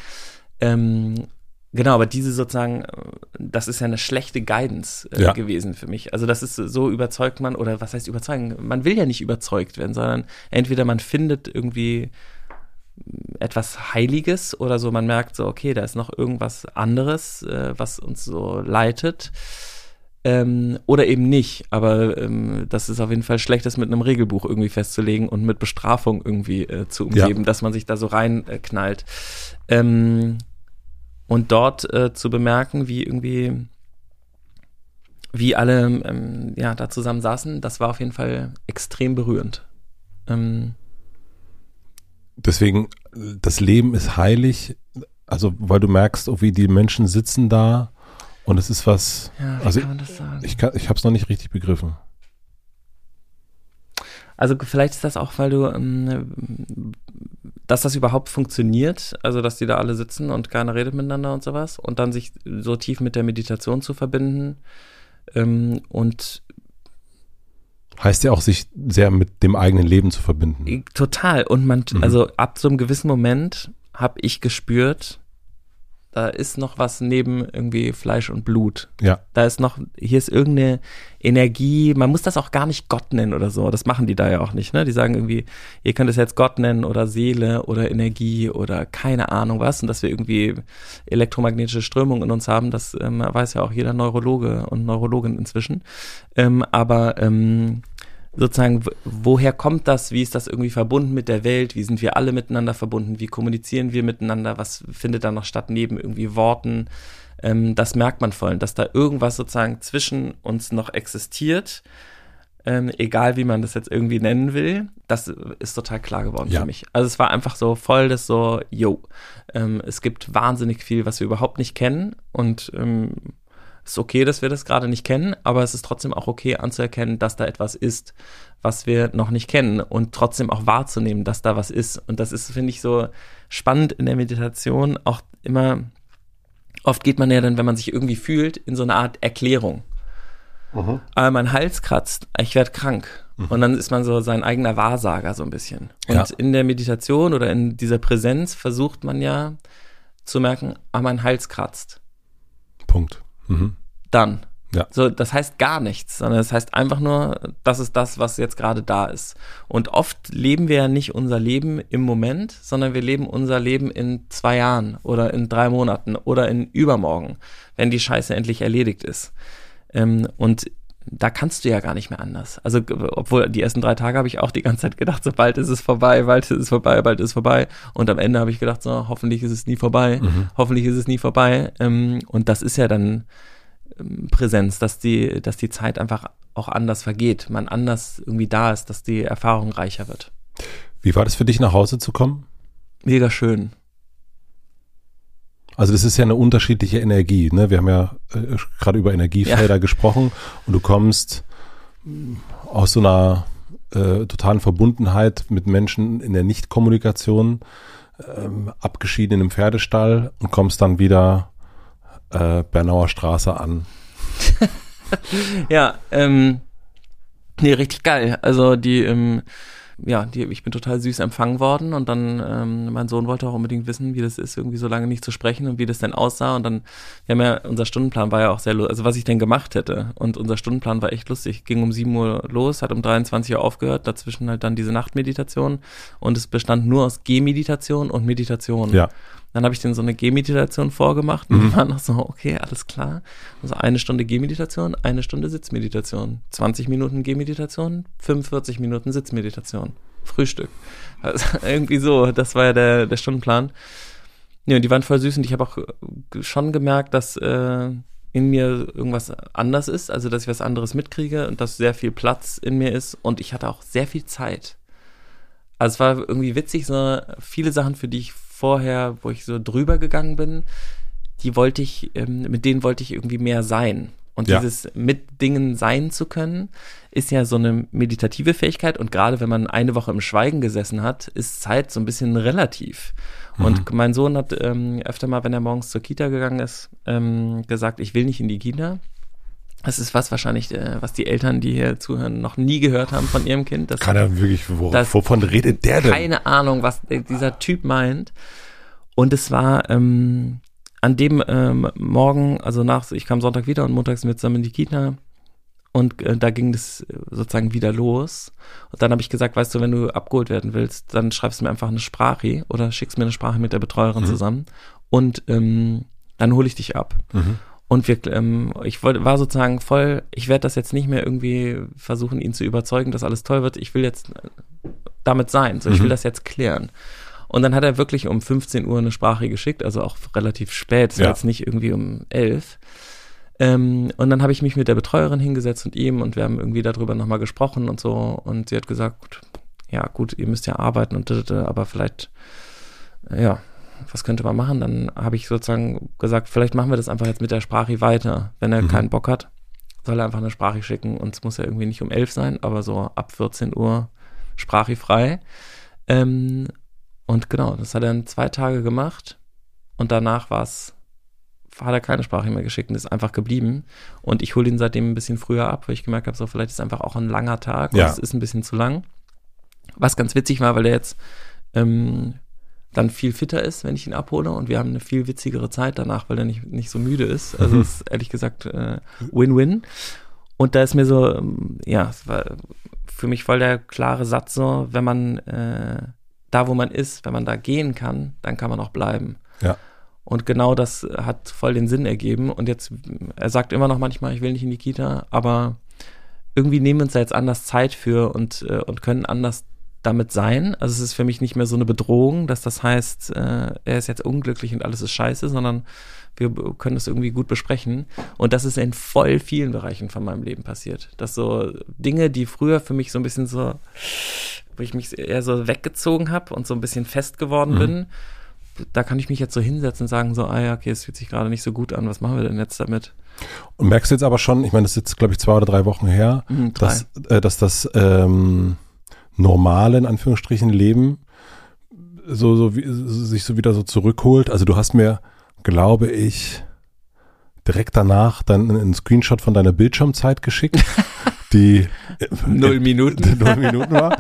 Ähm, Genau, aber diese sozusagen, das ist ja eine schlechte Guidance äh, ja. gewesen für mich. Also das ist so überzeugt man, oder was heißt überzeugen? Man will ja nicht überzeugt werden, sondern entweder man findet irgendwie etwas Heiliges oder so, man merkt so, okay, da ist noch irgendwas anderes, äh, was uns so leitet. Ähm, oder eben nicht, aber ähm, das ist auf jeden Fall schlecht, das mit einem Regelbuch irgendwie festzulegen und mit Bestrafung irgendwie äh, zu umgeben, ja. dass man sich da so reinknallt. Äh, ähm, und dort äh, zu bemerken, wie irgendwie, wie alle ähm, ja, da zusammen saßen, das war auf jeden Fall extrem berührend. Ähm, Deswegen, das Leben ist heilig, also weil du merkst, oh, wie die Menschen sitzen da und es ist was. Ja, wie also kann man das sagen? Ich, kann, ich habe es noch nicht richtig begriffen. Also vielleicht ist das auch, weil du, ähm, dass das überhaupt funktioniert, also dass die da alle sitzen und keiner redet miteinander und sowas und dann sich so tief mit der Meditation zu verbinden ähm, und heißt ja auch, sich sehr mit dem eigenen Leben zu verbinden. Total. Und man, mhm. also ab so einem gewissen Moment habe ich gespürt, da ist noch was neben irgendwie Fleisch und Blut. Ja. Da ist noch, hier ist irgendeine Energie, man muss das auch gar nicht Gott nennen oder so, das machen die da ja auch nicht, ne? Die sagen irgendwie, ihr könnt es jetzt Gott nennen oder Seele oder Energie oder keine Ahnung was und dass wir irgendwie elektromagnetische Strömungen in uns haben, das ähm, weiß ja auch jeder Neurologe und Neurologin inzwischen. Ähm, aber ähm, sozusagen, woher kommt das? Wie ist das irgendwie verbunden mit der Welt? Wie sind wir alle miteinander verbunden? Wie kommunizieren wir miteinander? Was findet da noch statt neben irgendwie Worten? Ähm, das merkt man voll, dass da irgendwas sozusagen zwischen uns noch existiert. Ähm, egal wie man das jetzt irgendwie nennen will, das ist total klar geworden ja. für mich. Also es war einfach so voll das so, yo, ähm, es gibt wahnsinnig viel, was wir überhaupt nicht kennen und ähm, Es ist okay, dass wir das gerade nicht kennen, aber es ist trotzdem auch okay anzuerkennen, dass da etwas ist, was wir noch nicht kennen und trotzdem auch wahrzunehmen, dass da was ist. Und das ist, finde ich, so spannend in der Meditation auch immer. Oft geht man ja dann, wenn man sich irgendwie fühlt, in so eine Art Erklärung. Mhm. Aber mein Hals kratzt, ich werde krank. Mhm. Und dann ist man so sein eigener Wahrsager so ein bisschen. Und ja. in der Meditation oder in dieser Präsenz versucht man ja zu merken, ah, mein Hals kratzt. Punkt. Mhm. Dann. Ja. So, das heißt gar nichts, sondern das heißt einfach nur, das ist das, was jetzt gerade da ist. Und oft leben wir ja nicht unser Leben im Moment, sondern wir leben unser Leben in zwei Jahren oder in drei Monaten oder in übermorgen, wenn die Scheiße endlich erledigt ist. Ähm, und da kannst du ja gar nicht mehr anders. Also, obwohl die ersten drei Tage habe ich auch die ganze Zeit gedacht, so bald ist es vorbei, bald ist es vorbei, bald ist es vorbei. Und am Ende habe ich gedacht, so, hoffentlich ist es nie vorbei, mhm. hoffentlich ist es nie vorbei. Ähm, und das ist ja dann Präsenz, dass die, dass die Zeit einfach auch anders vergeht, man anders irgendwie da ist, dass die Erfahrung reicher wird. Wie war das für dich, nach Hause zu kommen? Mega schön. Also das ist ja eine unterschiedliche Energie. Ne? Wir haben ja äh, gerade über Energiefelder ja. gesprochen und du kommst aus so einer äh, totalen Verbundenheit mit Menschen in der Nichtkommunikation, ähm, abgeschieden in einem Pferdestall und kommst dann wieder äh, Bernauer Straße an. ja, ähm, nee, richtig geil. Also die ähm, ja, die, ich bin total süß empfangen worden und dann, ähm, mein Sohn wollte auch unbedingt wissen, wie das ist, irgendwie so lange nicht zu sprechen und wie das denn aussah und dann, wir haben ja, unser Stundenplan war ja auch sehr, also was ich denn gemacht hätte und unser Stundenplan war echt lustig, ging um 7 Uhr los, hat um 23 Uhr aufgehört, dazwischen halt dann diese Nachtmeditation und es bestand nur aus Gehmeditation und Meditation. Ja. Dann habe ich denen so eine Gehmeditation vorgemacht und mhm. die waren noch so, okay, alles klar. Also eine Stunde Gehmeditation, eine Stunde Sitzmeditation, 20 Minuten Gehmeditation, 45 Minuten Sitzmeditation, Frühstück. Also irgendwie so, das war ja der, der Stundenplan. Ja, und die waren voll süß und ich habe auch schon gemerkt, dass äh, in mir irgendwas anders ist, also dass ich was anderes mitkriege und dass sehr viel Platz in mir ist und ich hatte auch sehr viel Zeit. Also es war irgendwie witzig, so viele Sachen, für die ich vorher, wo ich so drüber gegangen bin, die wollte ich, ähm, mit denen wollte ich irgendwie mehr sein. Und ja. dieses mit Dingen sein zu können, ist ja so eine meditative Fähigkeit. Und gerade wenn man eine Woche im Schweigen gesessen hat, ist Zeit so ein bisschen relativ. Mhm. Und mein Sohn hat ähm, öfter mal, wenn er morgens zur Kita gegangen ist, ähm, gesagt, ich will nicht in die Kita. Das ist was wahrscheinlich, äh, was die Eltern, die hier zuhören, noch nie gehört haben von ihrem Kind. Das, Kann er wirklich, wo, wovon redet der denn? Keine Ahnung, was dieser Typ meint. Und es war ähm, an dem ähm, Morgen, also nach, ich kam Sonntag wieder und montags mit zusammen in die Kita. Und äh, da ging das sozusagen wieder los. Und dann habe ich gesagt, weißt du, wenn du abgeholt werden willst, dann schreibst du mir einfach eine Sprache oder schickst mir eine Sprache mit der Betreuerin mhm. zusammen. Und ähm, dann hole ich dich ab. Mhm. Und wir, ähm, ich wollte, war sozusagen voll, ich werde das jetzt nicht mehr irgendwie versuchen, ihn zu überzeugen, dass alles toll wird. Ich will jetzt damit sein. So, ich will mhm. das jetzt klären. Und dann hat er wirklich um 15 Uhr eine Sprache geschickt, also auch relativ spät, ja. jetzt nicht irgendwie um 11. Ähm, und dann habe ich mich mit der Betreuerin hingesetzt und ihm und wir haben irgendwie darüber nochmal gesprochen und so. Und sie hat gesagt, ja gut, ihr müsst ja arbeiten und aber vielleicht, ja, was könnte man machen? Dann habe ich sozusagen gesagt, vielleicht machen wir das einfach jetzt mit der Sprache weiter. Wenn er mhm. keinen Bock hat, soll er einfach eine Sprache schicken und es muss ja irgendwie nicht um elf sein, aber so ab 14 Uhr Sprache frei. Ähm, und genau, das hat er in zwei Tage gemacht und danach war es hat er keine Sprache mehr geschickt und ist einfach geblieben. Und ich hole ihn seitdem ein bisschen früher ab, weil ich gemerkt habe, so vielleicht ist einfach auch ein langer Tag ja. es ist ein bisschen zu lang. Was ganz witzig war, weil er jetzt ähm, dann viel fitter ist, wenn ich ihn abhole und wir haben eine viel witzigere Zeit danach, weil er nicht, nicht so müde ist. Also mhm. ist ehrlich gesagt äh, Win-Win. Und da ist mir so, ähm, ja, es war für mich voll der klare Satz so, wenn man äh, da, wo man ist, wenn man da gehen kann, dann kann man auch bleiben. Ja. Und genau das hat voll den Sinn ergeben. Und jetzt, er sagt immer noch manchmal, ich will nicht in die Kita, aber irgendwie nehmen wir uns da jetzt anders Zeit für und, äh, und können anders damit sein. Also es ist für mich nicht mehr so eine Bedrohung, dass das heißt, äh, er ist jetzt unglücklich und alles ist scheiße, sondern wir können das irgendwie gut besprechen. Und das ist in voll vielen Bereichen von meinem Leben passiert. Dass so Dinge, die früher für mich so ein bisschen so, wo ich mich eher so weggezogen habe und so ein bisschen fest geworden mhm. bin, da kann ich mich jetzt so hinsetzen und sagen, so, ah ja, okay, es fühlt sich gerade nicht so gut an, was machen wir denn jetzt damit? Und merkst du jetzt aber schon, ich meine, das ist jetzt, glaube ich, zwei oder drei Wochen her, Mhm, drei. dass, äh, dass das ähm, normale, in Anführungsstrichen, Leben so, so wie, sich so wieder so zurückholt. Also du hast mir, glaube ich, direkt danach dann einen Screenshot von deiner Bildschirmzeit geschickt, die Null Minuten. null Minuten war.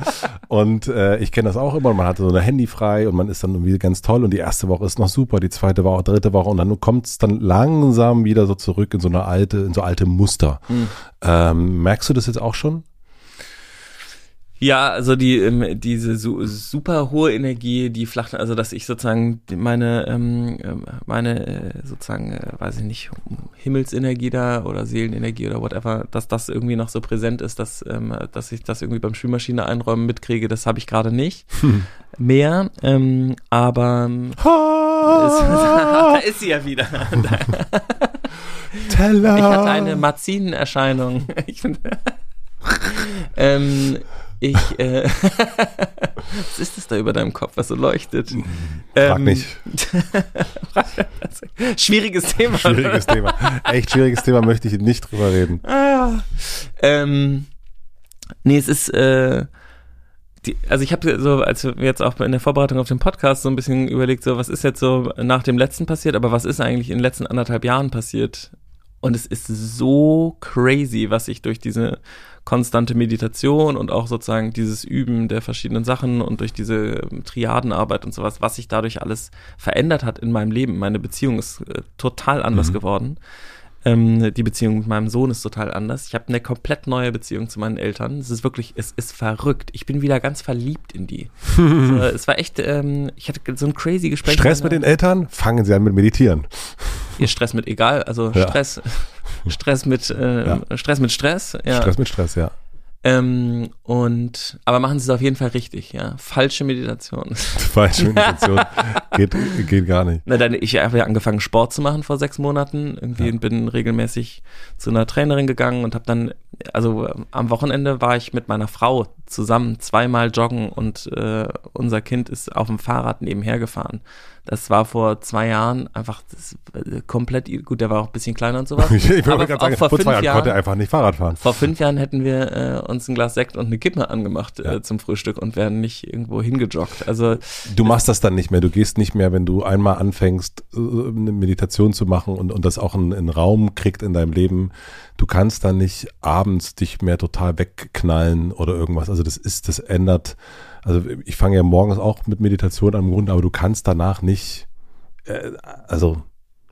Und äh, ich kenne das auch immer. Man hatte so ein Handy frei und man ist dann irgendwie ganz toll. Und die erste Woche ist noch super, die zweite Woche, dritte Woche und dann kommt es dann langsam wieder so zurück in so eine alte, in so alte Muster. Mhm. Ähm, merkst du das jetzt auch schon? Ja, also die ähm, diese su super hohe Energie, die flacht, also dass ich sozusagen meine ähm, ähm, meine äh, sozusagen äh, weiß ich nicht Himmelsenergie da oder Seelenenergie oder whatever, dass das irgendwie noch so präsent ist, dass ähm, dass ich das irgendwie beim Spülmaschine einräumen mitkriege, das habe ich gerade nicht mehr, ähm, aber da ist sie ja wieder. Teller. Ich hatte eine Marzinenerscheinung. Ich bin, ähm, ich, äh, was ist das da über deinem Kopf, was so leuchtet? Frag Ähm, nicht. Schwieriges Thema. Schwieriges Thema. Echt schwieriges Thema, möchte ich nicht drüber reden. Ah, ähm, nee, es ist, äh, die, also ich habe so, als wir jetzt auch in der Vorbereitung auf den Podcast so ein bisschen überlegt, so was ist jetzt so nach dem letzten passiert, aber was ist eigentlich in den letzten anderthalb Jahren passiert? Und es ist so crazy, was ich durch diese konstante Meditation und auch sozusagen dieses Üben der verschiedenen Sachen und durch diese ähm, Triadenarbeit und sowas, was sich dadurch alles verändert hat in meinem Leben. Meine Beziehung ist äh, total anders Mhm. geworden. Ähm, die Beziehung mit meinem Sohn ist total anders. Ich habe eine komplett neue Beziehung zu meinen Eltern. Es ist wirklich, es ist verrückt. Ich bin wieder ganz verliebt in die. so, es war echt, ähm, ich hatte so ein crazy Gespräch. Stress mit den Eltern? Fangen Sie an mit Meditieren. Ihr Stress mit egal, also Ja. Stress, Stress mit äh, Stress mit Stress. Ja. Stress mit Stress, ja. Ähm, und aber machen Sie es auf jeden Fall richtig, ja. Falsche Meditation. Falsche Meditation geht, geht gar nicht. Na, dann, ich habe ja angefangen, Sport zu machen vor sechs Monaten. Irgendwie bin regelmäßig zu einer Trainerin gegangen und habe dann, also ähm, am Wochenende war ich mit meiner Frau zusammen zweimal joggen und äh, unser Kind ist auf dem Fahrrad nebenher gefahren. Das war vor zwei Jahren einfach das, äh, komplett, gut, der war auch ein bisschen kleiner und sowas. Ich, ich Aber auch sagen, vor vor zwei fünf Jahren Jahren- konnte er einfach nicht Fahrrad fahren. Vor fünf Jahren hätten wir äh, uns ein Glas Sekt und eine Kippe angemacht Ja. äh, zum Frühstück und wären nicht irgendwo hingejoggt. Also Du machst das dann nicht mehr. Du gehst nicht mehr, wenn du einmal anfängst, äh, eine Meditation zu machen und, und das auch einen, einen Raum kriegt in deinem Leben. Du kannst dann nicht abends dich mehr total wegknallen oder irgendwas. Also das ist, das ändert. Also ich fange ja morgens auch mit Meditation an im aber du kannst danach nicht, äh, also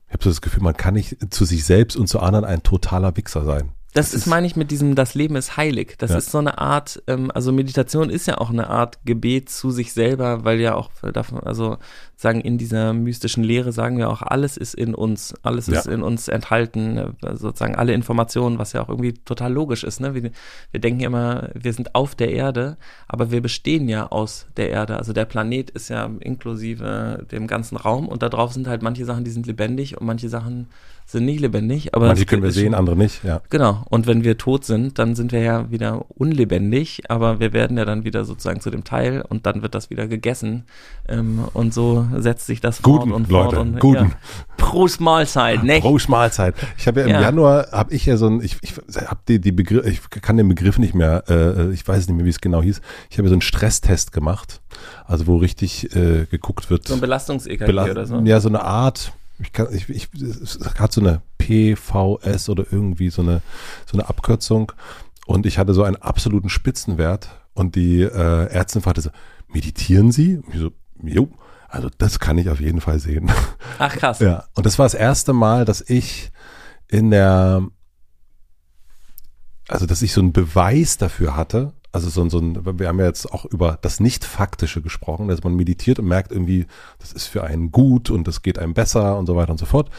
ich habe so das Gefühl, man kann nicht zu sich selbst und zu anderen ein totaler Wichser sein. Das ist, meine ich, mit diesem, das Leben ist heilig. Das Ja. ist so eine Art, ähm, also Meditation ist ja auch eine Art Gebet zu sich selber, weil ja auch davon, also sagen in dieser mystischen Lehre sagen wir auch, alles ist in uns, alles ist Ja. in uns enthalten, äh, sozusagen alle Informationen, was ja auch irgendwie total logisch ist. Ne? Wir, wir denken immer, wir sind auf der Erde, aber wir bestehen ja aus der Erde. Also der Planet ist ja inklusive dem ganzen Raum und da drauf sind halt manche Sachen, die sind lebendig und manche Sachen sind nicht lebendig. Aber Manche können wir sehen, andere nicht. Ja. Genau. Und wenn wir tot sind, dann sind wir ja wieder unlebendig, aber wir werden ja dann wieder sozusagen zu dem Teil und dann wird das wieder gegessen. Ähm, und so setzt sich das Guten, fort und Leute, fort. Und, guten. Ja. Prost Mahlzeit, ne? Prost Mahlzeit. Ich habe ja im Ja. Januar habe ich ja so ein, ich, ich habe die, die Begriff, ich kann den Begriff nicht mehr, äh, ich weiß nicht mehr, wie es genau hieß. Ich habe ja so einen Stresstest gemacht, also wo richtig äh, geguckt wird. So ein Belastungs-EKG Bela- oder so. Ja, so eine Art. Ich kann, ich, ich, es hat so eine PVS oder irgendwie so eine, so eine Abkürzung. Und ich hatte so einen absoluten Spitzenwert. Und die äh, Ärztin fragte so, meditieren Sie? Und ich so, jo, also das kann ich auf jeden Fall sehen. Ach krass. Ja, und das war das erste Mal, dass ich in der, also dass ich so einen Beweis dafür hatte, also so, ein- so ein, wir haben ja jetzt auch über das Nicht-Faktische gesprochen, dass man meditiert und merkt irgendwie, das ist für einen gut und das geht einem besser und so weiter und so fort.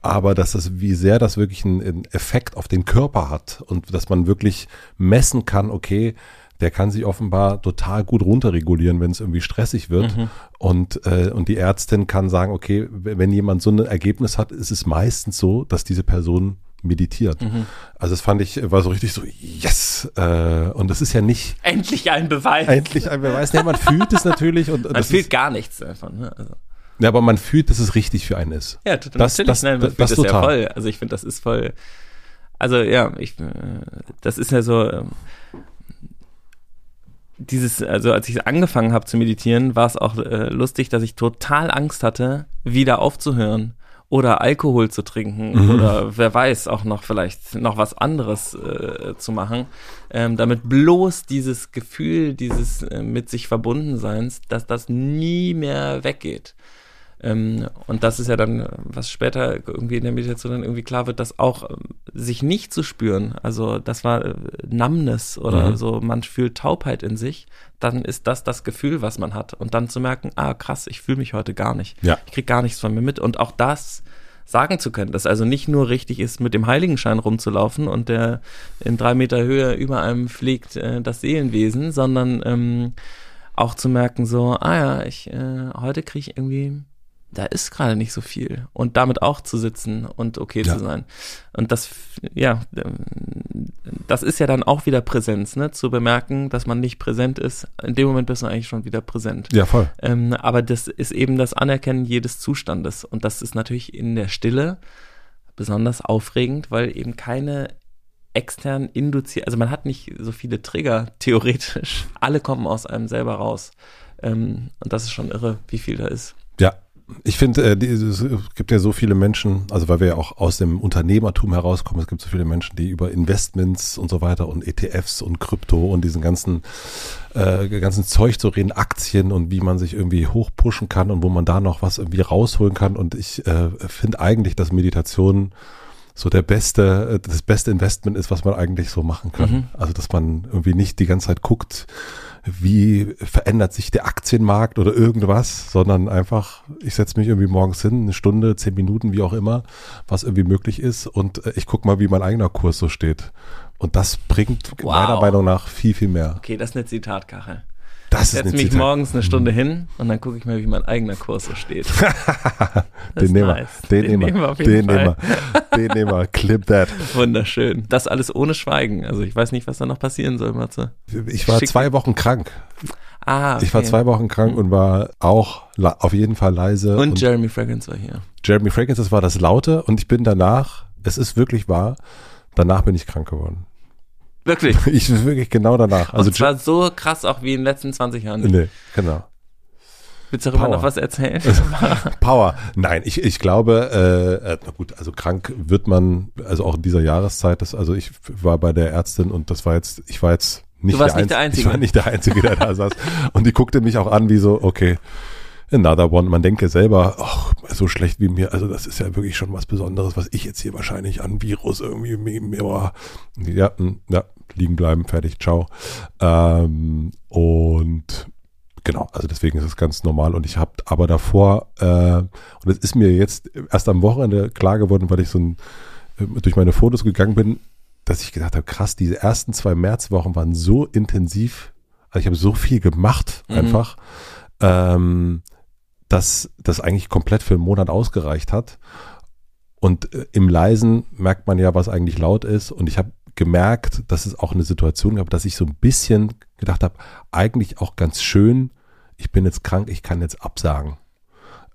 Aber dass das, wie sehr das wirklich einen, einen Effekt auf den Körper hat und dass man wirklich messen kann, okay, der kann sich offenbar total gut runterregulieren, wenn es irgendwie stressig wird. Und, äh, und die Ärztin kann sagen, okay, wenn jemand so ein Ergebnis hat, ist es meistens so, dass diese Person meditiert. Also das fand ich, war so richtig so, yes! Äh, und das ist ja nicht Endlich ein Beweis. endlich ein Beweis. Nee, man fühlt es natürlich und, und Man das fühlt ist, gar nichts davon. Ne? Also, Ja, aber man fühlt, dass es richtig für einen ist. Ja, total. Das- natürlich, das- nein, man das fühlt das, ja total. voll. Also ich finde, das ist voll. Also ja, ich, äh, das ist ja so. Dieses, also als ich angefangen habe zu meditieren, war es auch äh, lustig, dass ich total Angst hatte, wieder aufzuhören oder Alkohol zu trinken Mhm. oder wer weiß auch noch vielleicht noch was anderes äh, zu machen, ähm, damit bloß dieses Gefühl dieses äh, mit sich Verbundenseins, dass das nie mehr weggeht. Ähm, und das ist ja dann, was später irgendwie in der Meditation dann irgendwie klar wird, dass auch ähm, sich nicht zu spüren, also das war äh, Numbness oder Mhm. so, man fühlt Taubheit in sich, dann ist das das Gefühl, was man hat. Und dann zu merken, ah krass, ich fühle mich heute gar nicht. Ja. Ich krieg gar nichts von mir mit. Und auch das sagen zu können, dass also nicht nur richtig ist, mit dem Heiligenschein rumzulaufen und der in drei Meter Höhe über einem fliegt äh, das Seelenwesen, sondern ähm, auch zu merken, so, ah ja, ich, äh, heute kriege ich irgendwie, da ist gerade nicht so viel. Und damit auch zu sitzen und okay Ja. zu sein. Und das, ja, das ist ja dann auch wieder Präsenz, ne? Zu bemerken, dass man nicht präsent ist. In dem Moment bist du eigentlich schon wieder präsent. Ja, voll. Ähm, aber das ist eben das Anerkennen jedes Zustandes. Und das ist natürlich in der Stille besonders aufregend, weil eben keine extern induziert, also man hat nicht so viele Trigger theoretisch. Alle kommen aus einem selber raus. Ähm, und das ist schon irre, wie viel da ist. Ich finde, äh, es gibt ja so viele Menschen, also weil wir ja auch aus dem Unternehmertum herauskommen, es gibt so viele Menschen, die über Investments und so weiter und ETFs und Krypto und diesen ganzen, äh, ganzen Zeug zu reden, Aktien und wie man sich irgendwie hochpushen kann und wo man da noch was irgendwie rausholen kann. Und ich äh, finde eigentlich, dass Meditation so der beste, äh, das beste Investment ist, was man eigentlich so machen kann. Mhm. Also, dass man irgendwie nicht die ganze Zeit guckt, wie verändert sich der Aktienmarkt oder irgendwas, sondern einfach, ich setze mich irgendwie morgens hin, eine Stunde, zehn Minuten, wie auch immer, was irgendwie möglich ist und äh, ich gucke mal, wie mein eigener Kurs so steht. Und das bringt Wow. meiner Meinung nach viel, viel mehr. Okay, das ist eine Zitatkachel. Das setze mich Zitat. morgens eine Stunde hin und dann gucke ich mal, wie mein eigener Kurs so steht. Den nehmen wir, nice. den, Den nehmen wir wir, auf jeden den nehmen wir, den nehmen wir, clip that. Wunderschön. Das alles ohne Schweigen. Also ich weiß nicht, was da noch passieren soll, Matze. Ich war Schick- zwei Wochen krank. Ah, okay. Ich war zwei Wochen krank und war auch auf jeden Fall leise. Und Jeremy Fragrance war hier. Jeremy Fragrance, das war das Laute und ich bin danach, es ist wirklich wahr, danach bin ich krank geworden. Wirklich. Ich wirklich genau danach. Also und zwar so krass auch wie in den letzten 20 Jahren. nee, genau. Willst du darüber Power. noch was erzählen? Power. Nein, ich, ich glaube, äh, äh, na gut, also krank wird man, also auch in dieser Jahreszeit, das, also ich war bei der Ärztin und das war jetzt, ich war jetzt nicht, Du warst der, nicht der Einz- Einzige. Ich war nicht der Einzige, der da saß. Und die guckte mich auch an wie so, okay, another one. Man denke selber, ach, so schlecht wie mir, also das ist ja wirklich schon was Besonderes, was ich jetzt hier wahrscheinlich an Virus irgendwie mir, mir oh, ja, mm, ja, liegen bleiben, fertig, ciao. Ähm, und Genau, also deswegen ist es ganz normal und ich habe aber davor, äh, und es ist mir jetzt erst am Wochenende klar geworden, weil ich so ein, äh, durch meine Fotos gegangen bin, dass ich gedacht habe, krass, diese ersten zwei Märzwochen waren so intensiv, also ich habe so viel gemacht Mhm. einfach, ähm, dass das eigentlich komplett für einen Monat ausgereicht hat. Und äh, im Leisen merkt man ja, was eigentlich laut ist. Und ich habe gemerkt, dass es auch eine Situation gab, dass ich so ein bisschen gedacht habe, eigentlich auch ganz schön, ich bin jetzt krank, ich kann jetzt absagen.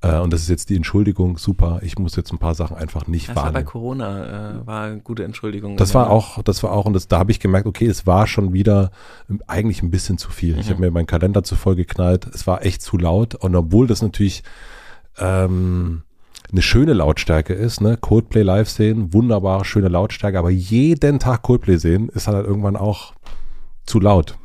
Äh, und das ist jetzt die Entschuldigung, super, ich muss jetzt ein paar Sachen einfach nicht Das war bei wahrnehmen. Corona, äh, war eine gute Entschuldigung. Das war auch, das war auch, und das, da habe ich gemerkt, okay, es war schon wieder eigentlich ein bisschen zu viel. Ich Mhm. habe mir meinen Kalender zu voll geknallt, es war echt zu laut. Und obwohl das natürlich ähm, eine schöne Lautstärke ist, ne, Coldplay live sehen, wunderbare, schöne Lautstärke, aber jeden Tag Coldplay sehen, ist halt irgendwann auch zu laut.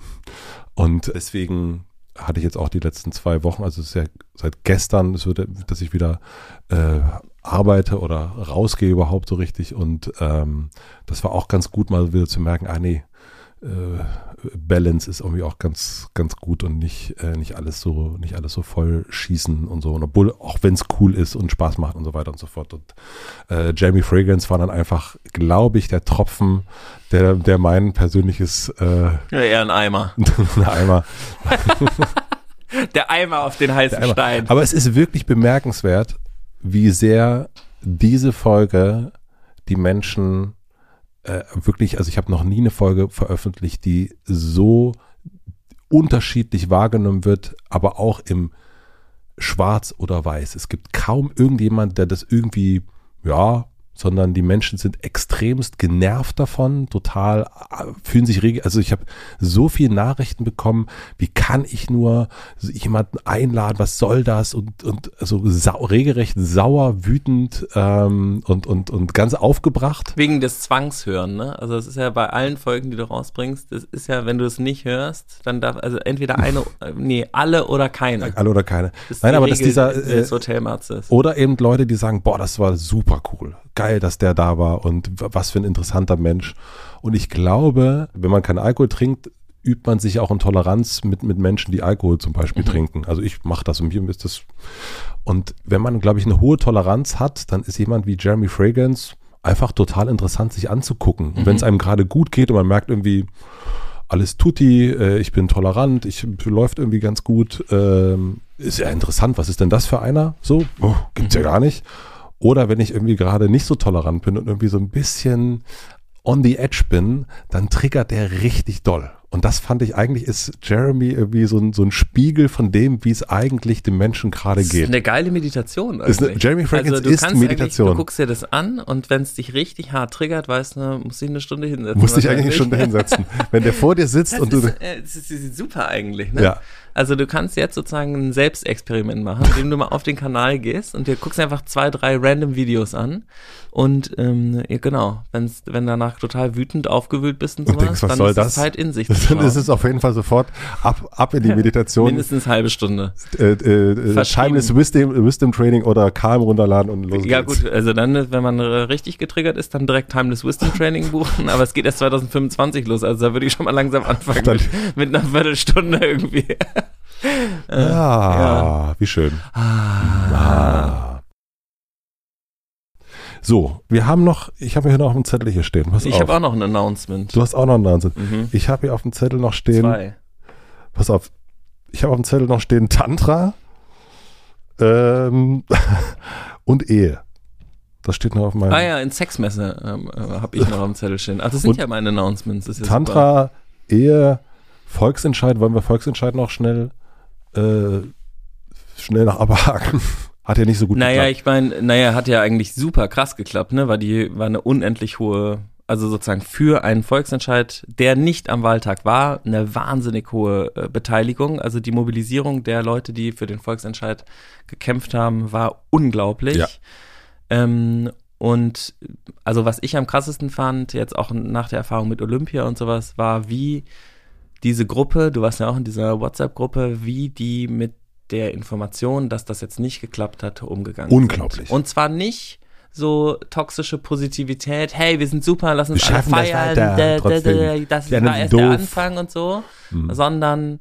Und deswegen hatte ich jetzt auch die letzten zwei Wochen, also es ist ja seit gestern, es wird, dass ich wieder äh, arbeite oder rausgehe überhaupt so richtig. Und ähm, das war auch ganz gut, mal wieder zu merken, ah nee, äh, Balance ist irgendwie auch ganz, ganz gut und nicht, äh, nicht alles so, nicht alles so voll schießen und so. Und obwohl, auch wenn es cool ist und Spaß macht und so weiter und so fort. Und äh, Jamie Fragrance war dann einfach, glaube ich, der Tropfen, der, der mein persönliches äh, ja, eher ein Eimer. Eimer Der Eimer auf den heißen. Stein. Aber es ist wirklich bemerkenswert, wie sehr diese Folge die Menschen äh, wirklich, also ich habe noch nie eine Folge veröffentlicht, die so unterschiedlich wahrgenommen wird, aber auch im schwarz oder weiß. Es gibt kaum irgendjemand, der das irgendwie, ja, sondern die Menschen sind extremst genervt davon, total fühlen sich regel, also ich habe so viele Nachrichten bekommen, wie kann ich nur jemanden einladen, was soll das und und also sau, regelrecht sauer, wütend ähm, und und und ganz aufgebracht. Wegen des Zwangshören, ne? Also es ist ja bei allen Folgen, die du rausbringst, das ist ja, wenn du es nicht hörst, dann darf also entweder eine, äh, nee, alle oder keine. Alle oder keine. Nein, aber Regel dass dieser des äh, Hotelmatzes. Oder eben Leute, die sagen, boah, das war super cool. Geil, dass der da war und was für ein interessanter Mensch. Und ich glaube, wenn man keinen Alkohol trinkt, übt man sich auch in Toleranz mit, mit Menschen, die Alkohol zum Beispiel trinken. Also ich mache das und mir ist das. Und wenn man, glaube ich, eine hohe Toleranz hat, dann ist jemand wie Jeremy Fragrance einfach total interessant, sich anzugucken. Und wenn es einem gerade gut geht und man merkt irgendwie, alles tutti, äh, ich bin tolerant, ich läuft irgendwie ganz gut. Ähm, ist ja interessant, was ist denn das für einer? So, oh, gibt's ja gar nicht. Oder wenn ich irgendwie gerade nicht so tolerant bin und irgendwie so ein bisschen on the edge bin, dann triggert der richtig doll. Und das fand ich eigentlich, ist Jeremy irgendwie so ein, so ein Spiegel von dem, wie es eigentlich dem Menschen gerade Das ist geht. eine geile Meditation. Ist eine-. Jeremy Fragrance also du ist Meditation. Du guckst dir das an und wenn es dich richtig hart triggert, weißt du, musst du dich eine Stunde hinsetzen. Musst dich eigentlich wahrscheinlich. schon dahinsetzen. Wenn der vor dir sitzt Das und du. ist, äh, das ist, super eigentlich, ne? Ja. Also du kannst jetzt sozusagen ein Selbstexperiment machen, indem du mal auf den Kanal gehst und dir guckst einfach zwei, drei random Videos an und ähm, ja, genau, wenn's, wenn danach total wütend aufgewühlt bist und Und sowas, denkst, was dann soll ist das? Zeit in sich zu Dann schauen. ist es auf jeden Fall sofort ab, ab in die Meditation. Mindestens halbe Stunde. äh, äh, äh. Timeless Wisdom, Wisdom Training oder Calm runterladen und los Ja geht's. gut, also dann, wenn man richtig getriggert ist, dann direkt Timeless Wisdom Training buchen, aber es geht erst 2025 los, also da würde ich schon mal langsam anfangen Dann- mit, mit einer Viertelstunde irgendwie. Äh, Ah, wie schön. Ah. So, wir haben noch, ich habe hier noch auf dem Zettel hier stehen. Pass Ich auf. habe auch noch ein Announcement. du hast auch noch einen Wahnsinn. Mhm. Ich habe hier auf dem Zettel noch stehen, Zwei. pass auf, ich habe auf dem Zettel noch stehen Tantra ähm, und Ehe. Das steht noch auf meinem Ah ja, in Sexmesse ähm, äh, habe ich noch am Zettel stehen. Ach, das sind Und ja meine Announcements. Ja super. Tantra, Ehe, Volksentscheid. Wollen wir Volksentscheid noch schnell, äh, schnell nach abhaken? Hat ja nicht so gut Naja, geklappt. ich meine, naja, hat ja eigentlich super krass geklappt, ne? Weil die war eine unendlich hohe, also sozusagen für einen Volksentscheid, der nicht am Wahltag war, eine wahnsinnig hohe äh, Beteiligung. Also die Mobilisierung der Leute, die für den Volksentscheid gekämpft haben, war unglaublich. Ja. Ähm, und also was ich am krassesten fand, jetzt auch nach der Erfahrung mit Olympia und sowas, war wie diese Gruppe, du warst ja auch in dieser WhatsApp-Gruppe, wie die mit der Information, dass das jetzt nicht geklappt hat, umgegangen Unglaublich. sind. Und zwar nicht so toxische Positivität, hey, wir sind super, lass uns Wir alle schaffen das feiern, weiter, da, da, das war erst sind der doof. Anfang und so, Mhm. sondern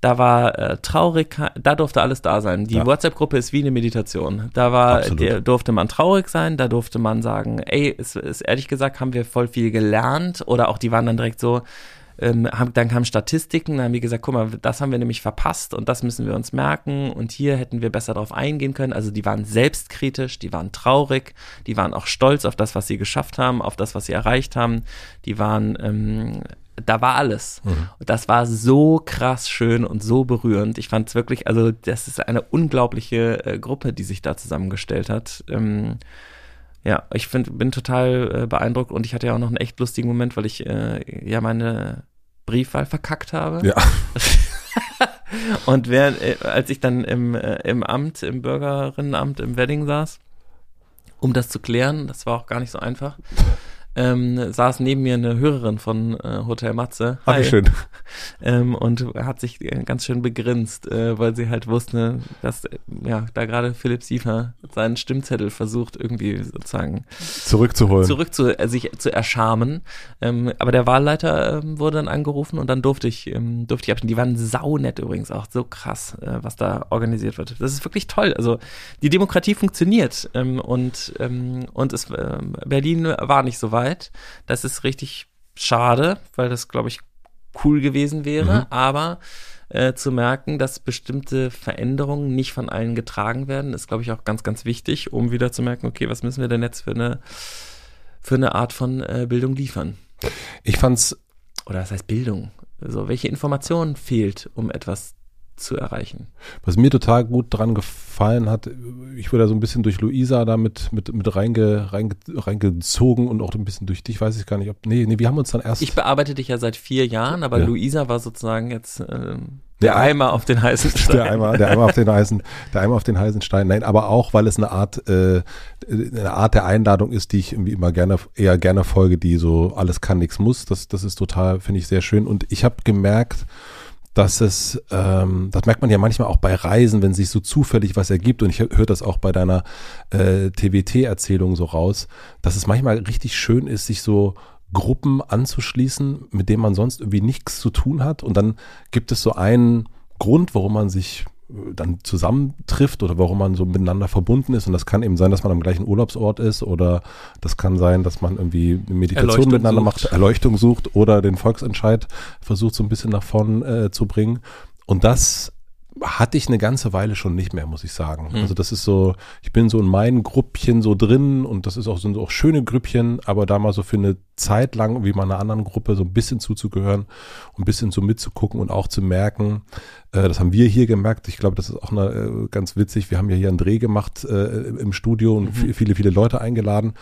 da war äh, Traurigkeit, da durfte alles da sein. Die Ja. WhatsApp-Gruppe ist wie eine Meditation. Da war, der, durfte man traurig sein, da durfte man sagen, ey, es ist ehrlich gesagt, haben wir voll viel gelernt oder auch die waren dann direkt so, ähm, haben, dann kamen Statistiken, dann haben die gesagt, guck mal, das haben wir nämlich verpasst und das müssen wir uns merken und hier hätten wir besser darauf eingehen können. Also die waren selbstkritisch, die waren traurig, die waren auch stolz auf das, was sie geschafft haben, auf das, was sie erreicht haben. Die waren, ähm, da war alles. Und das war so krass schön und so berührend. Ich fand es wirklich, also das ist eine unglaubliche äh, Gruppe, die sich da zusammengestellt hat. Ähm, ja, ich find, bin total äh, beeindruckt und ich hatte ja auch noch einen echt lustigen Moment, weil ich äh, ja meine Briefwahl verkackt habe. Ja. Und während, äh, als ich dann im, äh, im Amt, im Bürgerinnenamt im Wedding saß, um das zu klären, das war auch gar nicht so einfach, ähm, saß neben mir eine Hörerin von äh, Hotel Matze. Ach, Hi. schön. Ähm, und hat sich äh, ganz schön begrinst, äh, weil sie halt wusste, dass äh, ja da gerade Philipp Siefer seinen Stimmzettel versucht, irgendwie sozusagen Zurückzuholen. zurück zu, äh, sich zu erschamen. Ähm, aber der Wahlleiter ähm, wurde dann angerufen und dann durfte ich, ähm, durfte ich abstimmen. Die waren saunett übrigens auch, so krass, äh, was da organisiert wird. Das ist wirklich toll. Also die Demokratie funktioniert ähm, und, und es, Berlin war nicht so weit. Das ist richtig schade, weil das, glaube ich, cool gewesen wäre. Mhm. Aber äh, zu merken, dass bestimmte Veränderungen nicht von allen getragen werden, ist, glaube ich, auch ganz, ganz wichtig, um wieder zu merken, okay, was müssen wir denn jetzt für eine, für eine Art von äh, Bildung liefern? Ich fand's Oder was heißt Bildung? Also, welche Information fehlt, um etwas zu erreichen. Was mir total gut dran gefallen hat, ich wurde da so ein bisschen durch Luisa da mit, mit, mit reinge, reinge, reingezogen und auch ein bisschen durch dich, weiß ich gar nicht, ob, nee, nee, wir haben uns dann erst. Ich bearbeite dich ja seit vier Jahren, aber Ja. Luisa war sozusagen jetzt ähm, Der der Ei- Eimer auf den heißen Stein. Der Eimer, der Eimer auf den heißen, der Eimer auf den heißen Stein. Nein, aber auch, weil es eine Art, äh, eine Art der Einladung ist, die ich irgendwie immer gerne, eher gerne folge, die so alles kann, nichts muss. Das, das ist total, finde ich sehr schön. Und ich habe gemerkt, dass es, ähm, das merkt man ja manchmal auch bei Reisen, wenn sich so zufällig was ergibt. Und ich höre das auch bei deiner äh, TWT-Erzählung so raus, dass es manchmal richtig schön ist, sich so Gruppen anzuschließen, mit denen man sonst irgendwie nichts zu tun hat. Und dann gibt es so einen Grund, warum man sich dann zusammentrifft oder warum man so miteinander verbunden ist. Und das kann eben sein, dass man am gleichen Urlaubsort ist oder das kann sein, dass man irgendwie Meditation Erleuchtung miteinander sucht. macht, Erleuchtung sucht oder den Volksentscheid versucht so ein bisschen nach vorn äh, zu bringen. Und das hatte ich eine ganze Weile schon nicht mehr, muss ich sagen. Hm. Also das ist so, ich bin so in meinen Gruppchen so drin und das ist auch, sind auch schöne Grüppchen, aber da mal so für eine Zeit lang, wie mal einer anderen Gruppe, so ein bisschen zuzugehören und ein bisschen so mitzugucken und auch zu merken, äh, das haben wir hier gemerkt, ich glaube, das ist auch eine, äh, ganz witzig, wir haben ja hier einen Dreh gemacht äh, im Studio und vi- viele, viele Leute eingeladen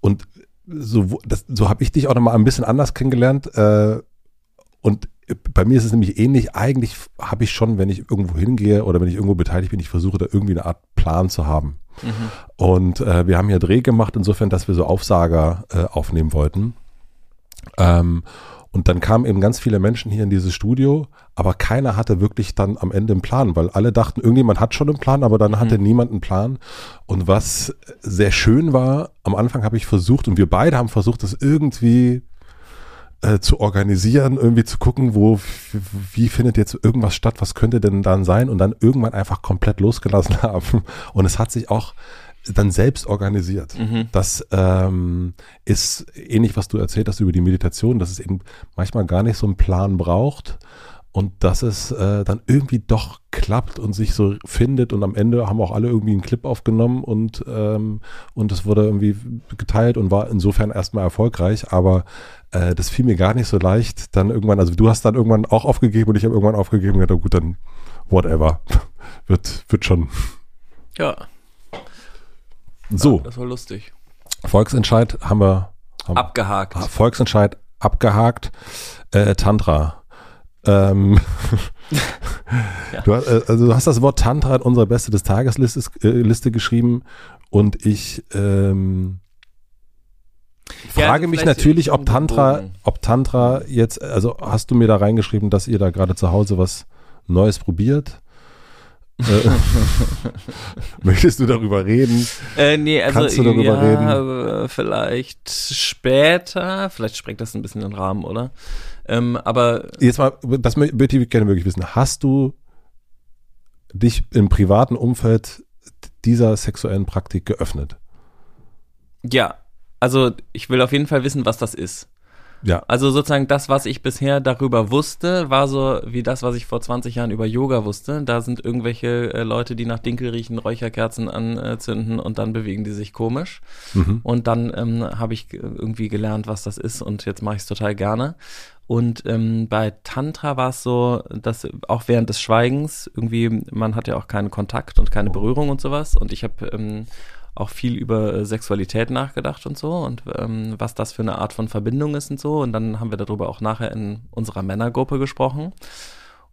und so, das, so habe ich dich auch noch mal ein bisschen anders kennengelernt äh, und bei mir ist es nämlich ähnlich. Eigentlich habe ich schon, wenn ich irgendwo hingehe oder wenn ich irgendwo beteiligt bin, ich versuche da irgendwie eine Art Plan zu haben. Und äh, wir haben hier Dreh gemacht, insofern, dass wir so Aufsager äh, aufnehmen wollten. Ähm, und dann kamen eben ganz viele Menschen hier in dieses Studio, aber keiner hatte wirklich dann am Ende einen Plan, weil alle dachten, irgendjemand hat schon einen Plan, aber dann hatte niemand einen Plan. Und was sehr schön war, am Anfang habe ich versucht und wir beide haben versucht, das irgendwie äh, zu organisieren, irgendwie zu gucken, wo, wie findet jetzt irgendwas statt, was könnte denn dann sein und dann irgendwann einfach komplett losgelassen haben. Und es hat sich auch dann selbst organisiert. Das ähm, ist ähnlich, was du erzählt hast über die Meditation, dass es eben manchmal gar nicht so einen Plan braucht und dass es äh, dann irgendwie doch klappt und sich so findet und am Ende haben auch alle irgendwie einen Clip aufgenommen und ähm, und es wurde irgendwie geteilt und war insofern erstmal erfolgreich, aber äh, das fiel mir gar nicht so leicht. Dann irgendwann, also du hast dann irgendwann auch aufgegeben und ich habe irgendwann aufgegeben und gedacht, gut, dann whatever. wird, wird schon. Ja, So, das war lustig. Volksentscheid haben wir. Haben, Abgehakt. Volksentscheid abgehakt. Äh, Tantra. Ähm, Ja. du, hast, äh, also du hast das Wort Tantra in unserer Beste des Tages Liste, äh, Liste geschrieben und ich ähm, Ja, frage mich vielleicht natürlich, ob Tantra, ob Tantra jetzt, also hast du mir da reingeschrieben, dass ihr da gerade zu Hause was Neues probiert? Äh, Möchtest du darüber reden? Äh, nee, also Kannst du darüber ja, reden? äh, vielleicht später, vielleicht sprengt das ein bisschen den Rahmen, oder? Ähm, aber Jetzt mal, das würde ich gerne wirklich wissen. Hast du dich im privaten Umfeld dieser sexuellen Praktik geöffnet? ja, also ich will auf jeden Fall wissen, was das ist. Ja. Also sozusagen das, was ich bisher darüber wusste, war so wie das, was ich vor 20 Jahren über Yoga wusste. Da sind irgendwelche äh, Leute, die nach Dinkel riechen, Räucherkerzen anzünden und dann bewegen die sich komisch. Mhm. Und dann ähm, habe ich ge- irgendwie gelernt, was das ist und jetzt mache ich es total gerne. Und ähm, bei Tantra war es so, dass auch während des Schweigens irgendwie, man hat ja auch keinen Kontakt und keine Berührung und sowas. Und ich habe ähm, auch viel über äh, Sexualität nachgedacht und so und ähm, was das für eine Art von Verbindung ist und so. Und dann haben wir darüber auch nachher in unserer Männergruppe gesprochen.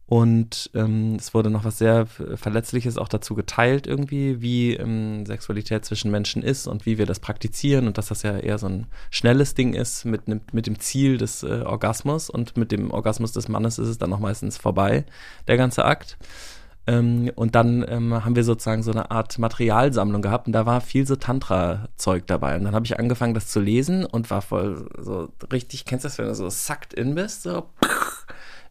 Und ähm, es wurde noch was sehr Verletzliches auch dazu geteilt irgendwie, wie ähm, Sexualität zwischen Menschen ist und wie wir das praktizieren und dass das ja eher so ein schnelles Ding ist mit, mit dem Ziel des äh, Orgasmus und mit dem Orgasmus des Mannes ist es dann noch meistens vorbei, der ganze Akt. Ähm, und dann ähm, haben wir sozusagen so eine Art Materialsammlung gehabt und da war viel so Tantra-Zeug dabei. Und dann habe ich angefangen, das zu lesen und war voll so richtig, kennst du das, wenn du so sucked in bist, so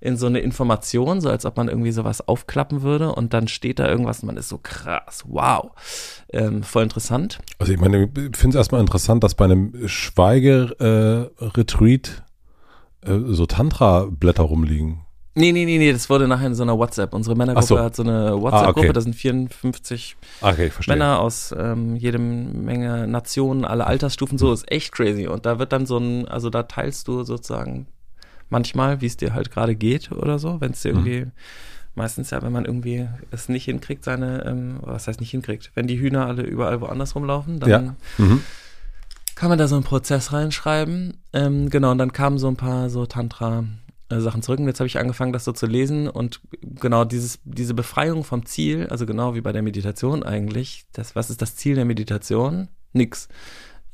in so eine Information, so als ob man irgendwie sowas aufklappen würde und dann steht da irgendwas und man ist so krass, wow, ähm, voll interessant. Also ich meine, ich finde es erstmal interessant, dass bei einem Schweige-Retreat äh, so Tantra-Blätter rumliegen. Nee, nee, nee, nee, das wurde nachher in so einer WhatsApp. Unsere Männergruppe so. hat so eine WhatsApp-Gruppe, okay. da sind 54 Ah, Okay. Männer aus ähm, jedem Menge Nationen, alle Altersstufen, so ist echt crazy. Und da wird dann so ein, also da teilst du sozusagen manchmal, wie es dir halt gerade geht oder so, wenn es dir irgendwie meistens ja, wenn man irgendwie es nicht hinkriegt, seine, ähm, was heißt nicht hinkriegt, wenn die Hühner alle überall woanders rumlaufen, dann Ja. Mhm. kann man da so einen Prozess reinschreiben. Ähm, genau, und dann kamen so ein paar so Tantra-Sachen zurück. Und jetzt habe ich angefangen, das so zu lesen. Und genau dieses, diese Befreiung vom Ziel, also genau wie bei der Meditation eigentlich, das, was ist das Ziel der Meditation? Nix.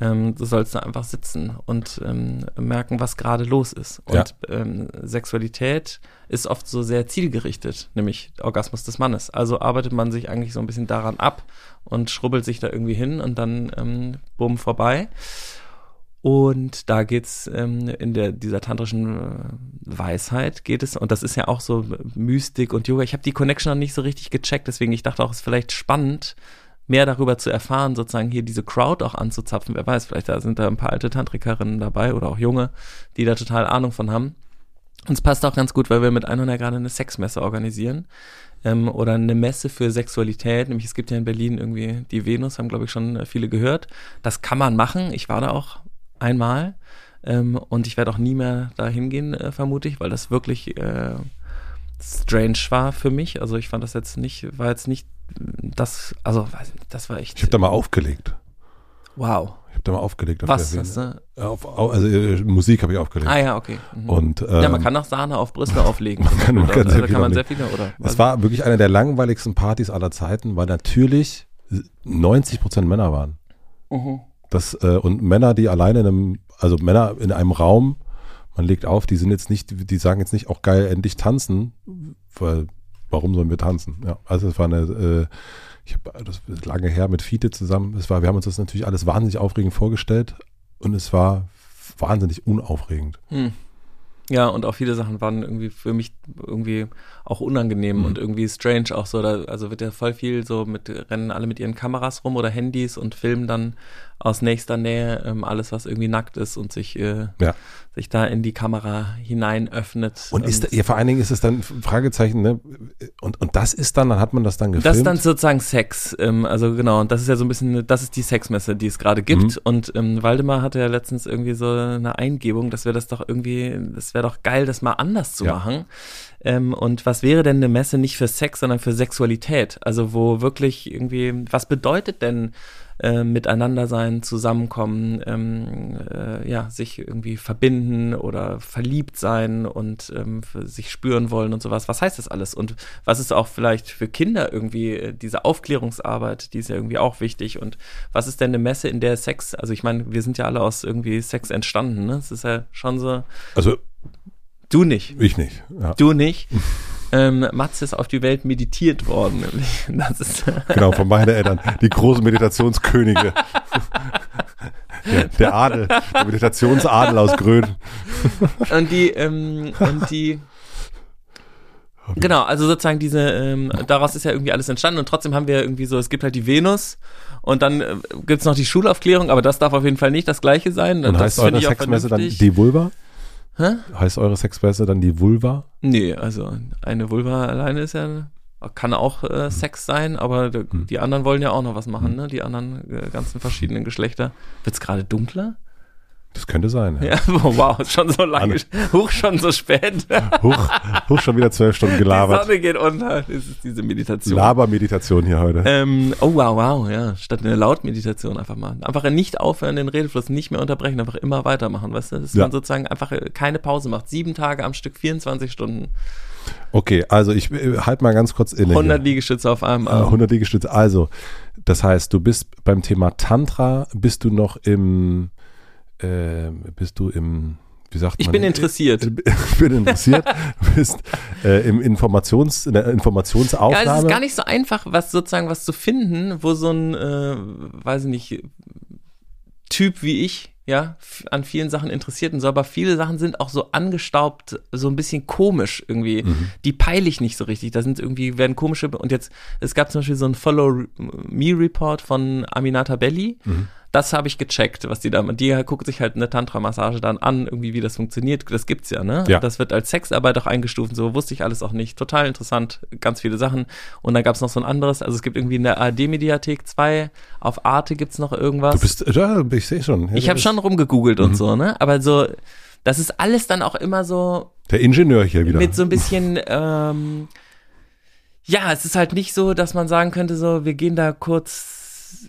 Ähm, du sollst da einfach sitzen und ähm, merken, was gerade los ist. Und ähm, Sexualität ist oft so sehr zielgerichtet, nämlich Orgasmus des Mannes. Also arbeitet man sich eigentlich so ein bisschen daran ab und schrubbelt sich da irgendwie hin und dann ähm, bumm vorbei. Und da geht's ähm, in der, dieser tantrischen äh, Weisheit geht es, und das ist ja auch so Mystik und Yoga. Ich habe die Connection noch nicht so richtig gecheckt, deswegen ich dachte auch, es ist vielleicht spannend, mehr darüber zu erfahren, sozusagen hier diese Crowd auch anzuzapfen. Wer weiß, vielleicht da sind da ein paar alte Tantrikerinnen dabei oder auch junge, die da total Ahnung von haben. Und es passt auch ganz gut, weil wir mit 100 gerade eine Sexmesse organisieren ähm, oder eine Messe für Sexualität. Nämlich es gibt ja in Berlin irgendwie die Venus, haben glaube ich schon viele gehört. Das kann man machen. Ich war da auch einmal ähm, und ich werde auch nie mehr da hingehen, äh, vermute ich, weil das wirklich äh, strange war für mich. Also ich fand das jetzt nicht, war jetzt nicht das, also das war echt. Ich habe da mal aufgelegt. wow. Ich habe da mal aufgelegt. Auf Was? Hast du? Auf, au- also äh, Musik habe ich aufgelegt. Ah ja, okay. Mhm. Und ähm, ja, man kann auch Sahne auf Brüste auflegen. man kann- man kann also, sehr da viel kann man sehr viele, oder? es war wirklich eine der langweiligsten Partys aller Zeiten, weil natürlich 90 Prozent Männer waren. Mhm. Das, äh, und Männer, die alleine in einem, also Männer in einem Raum, man legt auf, die sind jetzt nicht, die sagen jetzt nicht auch geil, endlich tanzen, weil warum sollen wir tanzen? Ja, also es war eine, äh, ich habe das ist lange her mit Fiete zusammen, es war, wir haben uns das natürlich alles wahnsinnig aufregend vorgestellt und es war wahnsinnig unaufregend. Hm. Ja, und auch viele Sachen waren irgendwie für mich irgendwie auch unangenehm Mhm. und irgendwie strange auch so. Da, also wird ja voll viel so mit, rennen alle mit ihren Kameras rum oder Handys und filmen dann aus nächster Nähe ähm, alles, was irgendwie nackt ist und sich, äh, Ja. sich da in die Kamera hinein öffnet. Und ist, ja, vor allen Dingen ist es dann Fragezeichen, ne? Und, und das ist dann, dann hat man das dann gefilmt. Das ist dann sozusagen Sex. Ähm, also genau, und das ist ja so ein bisschen, das ist die Sexmesse, die es gerade gibt. Mhm. Und ähm, Waldemar hatte ja letztens irgendwie so eine Eingebung, dass wir das doch irgendwie, wäre doch geil, das mal anders zu Ja. machen. Ähm, und was wäre denn eine Messe nicht für Sex, sondern für Sexualität? Also wo wirklich irgendwie, was bedeutet denn äh, miteinander sein, zusammenkommen, ähm, äh, ja, sich irgendwie verbinden oder verliebt sein und ähm, sich spüren wollen und sowas. Was heißt das alles? Und was ist auch vielleicht für Kinder irgendwie äh, diese Aufklärungsarbeit, die ist ja irgendwie auch wichtig. Und was ist denn eine Messe, in der Sex, also ich meine, wir sind ja alle aus irgendwie Sex entstanden, ne? Es ist ja schon so, Also du nicht, ich nicht. Ja. du nicht. Ähm, Matze ist auf die Welt meditiert worden, nämlich. Ist, Genau, von meinen Eltern. Die großen Meditationskönige. Der, der Adel, der Meditationsadel aus Gröden. und die, ähm, und die, genau, also sozusagen diese, ähm, daraus ist ja irgendwie alles entstanden und trotzdem haben wir irgendwie so, es gibt halt die Venus und dann äh, gibt's noch die Schulaufklärung, aber das darf auf jeden Fall nicht das gleiche sein. Und das heißt eure Sexmesse dann die Vulva? Hä? Heißt eure Sexmesse dann die Vulva? Nee, also eine Vulva alleine ist ja, kann auch äh, Sex sein, aber die, Hm. die anderen wollen ja auch noch was machen, ne? Die anderen äh, ganzen verschiedenen Geschlechter. Wird's gerade dunkler? Das könnte sein. Ja. Ja, wow, schon so lange, hoch schon so spät. Huch, huch, schon wieder zwölf Stunden Die gelabert. Sonne geht unter. Das ist diese Meditation. Labermeditation hier heute. Ähm, oh wow, wow, ja. Statt eine Lautmeditation einfach mal. Einfach nicht aufhören, den Redefluss nicht mehr unterbrechen, einfach immer weitermachen, weißt du? Dass Ja. man sozusagen einfach keine Pause macht. Sieben Tage am Stück, 24 Stunden, Okay, also ich äh, halt mal ganz kurz inne. 100 hier. Liegestütze auf einem Äh, Arm. 100 Liegestütze. Also, das heißt, du bist beim Thema Tantra, bist du noch im, äh, bist du im, wie sagt Ich man? bin interessiert. Ich bin interessiert. Du bist äh, im Informations, in der Informationsaufnahme. Ja, es ist gar nicht so einfach, was sozusagen was zu finden, wo so ein, äh, weiß ich nicht, Typ wie ich, ja, an vielen Sachen interessiert und so, aber viele Sachen sind auch so angestaubt, so ein bisschen komisch irgendwie. Mhm. Die peile ich nicht so richtig. Da sind irgendwie, werden komische, und jetzt, es gab zum Beispiel so einen Follow-Me-Report von Aminata Belli. Mhm. Das habe ich gecheckt, was die da, die guckt sich halt eine Tantra-Massage dann an, irgendwie wie das funktioniert. Das gibt's ja, ne? Ja. Das wird als Sexarbeit auch eingestuft, so wusste ich alles auch nicht. Total interessant, ganz viele Sachen. Und dann gab's noch so ein anderes, also es gibt irgendwie in der ARD-Mediathek zwei, auf Arte gibt's noch irgendwas. du bist, ja, ich sehe schon. Ja, ich habe schon rumgegoogelt Mhm. und so, ne? Aber so, das ist alles dann auch immer so Der Ingenieur hier wieder. mit so ein bisschen, ähm, Ja, es ist halt nicht so, dass man sagen könnte, so, wir gehen da kurz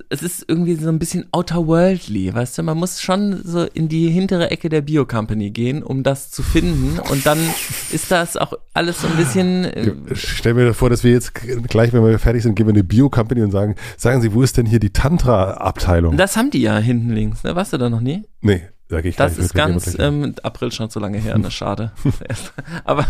es ist irgendwie so ein bisschen outerworldly, weißt du? Man muss schon so in die hintere Ecke der Bio-Company gehen, um das zu finden. Und dann ist das auch alles so ein bisschen. Äh, Stell mir vor, dass wir jetzt gleich, wenn wir fertig sind, gehen wir in eine Bio-Company und sagen, sagen Sie, wo ist denn hier die Tantra-Abteilung? Das haben die ja hinten links, ne? Warst du da noch nie? Nee. Da gehe ich das ist ganz ähm, April schon zu lange her, ne? Schade. aber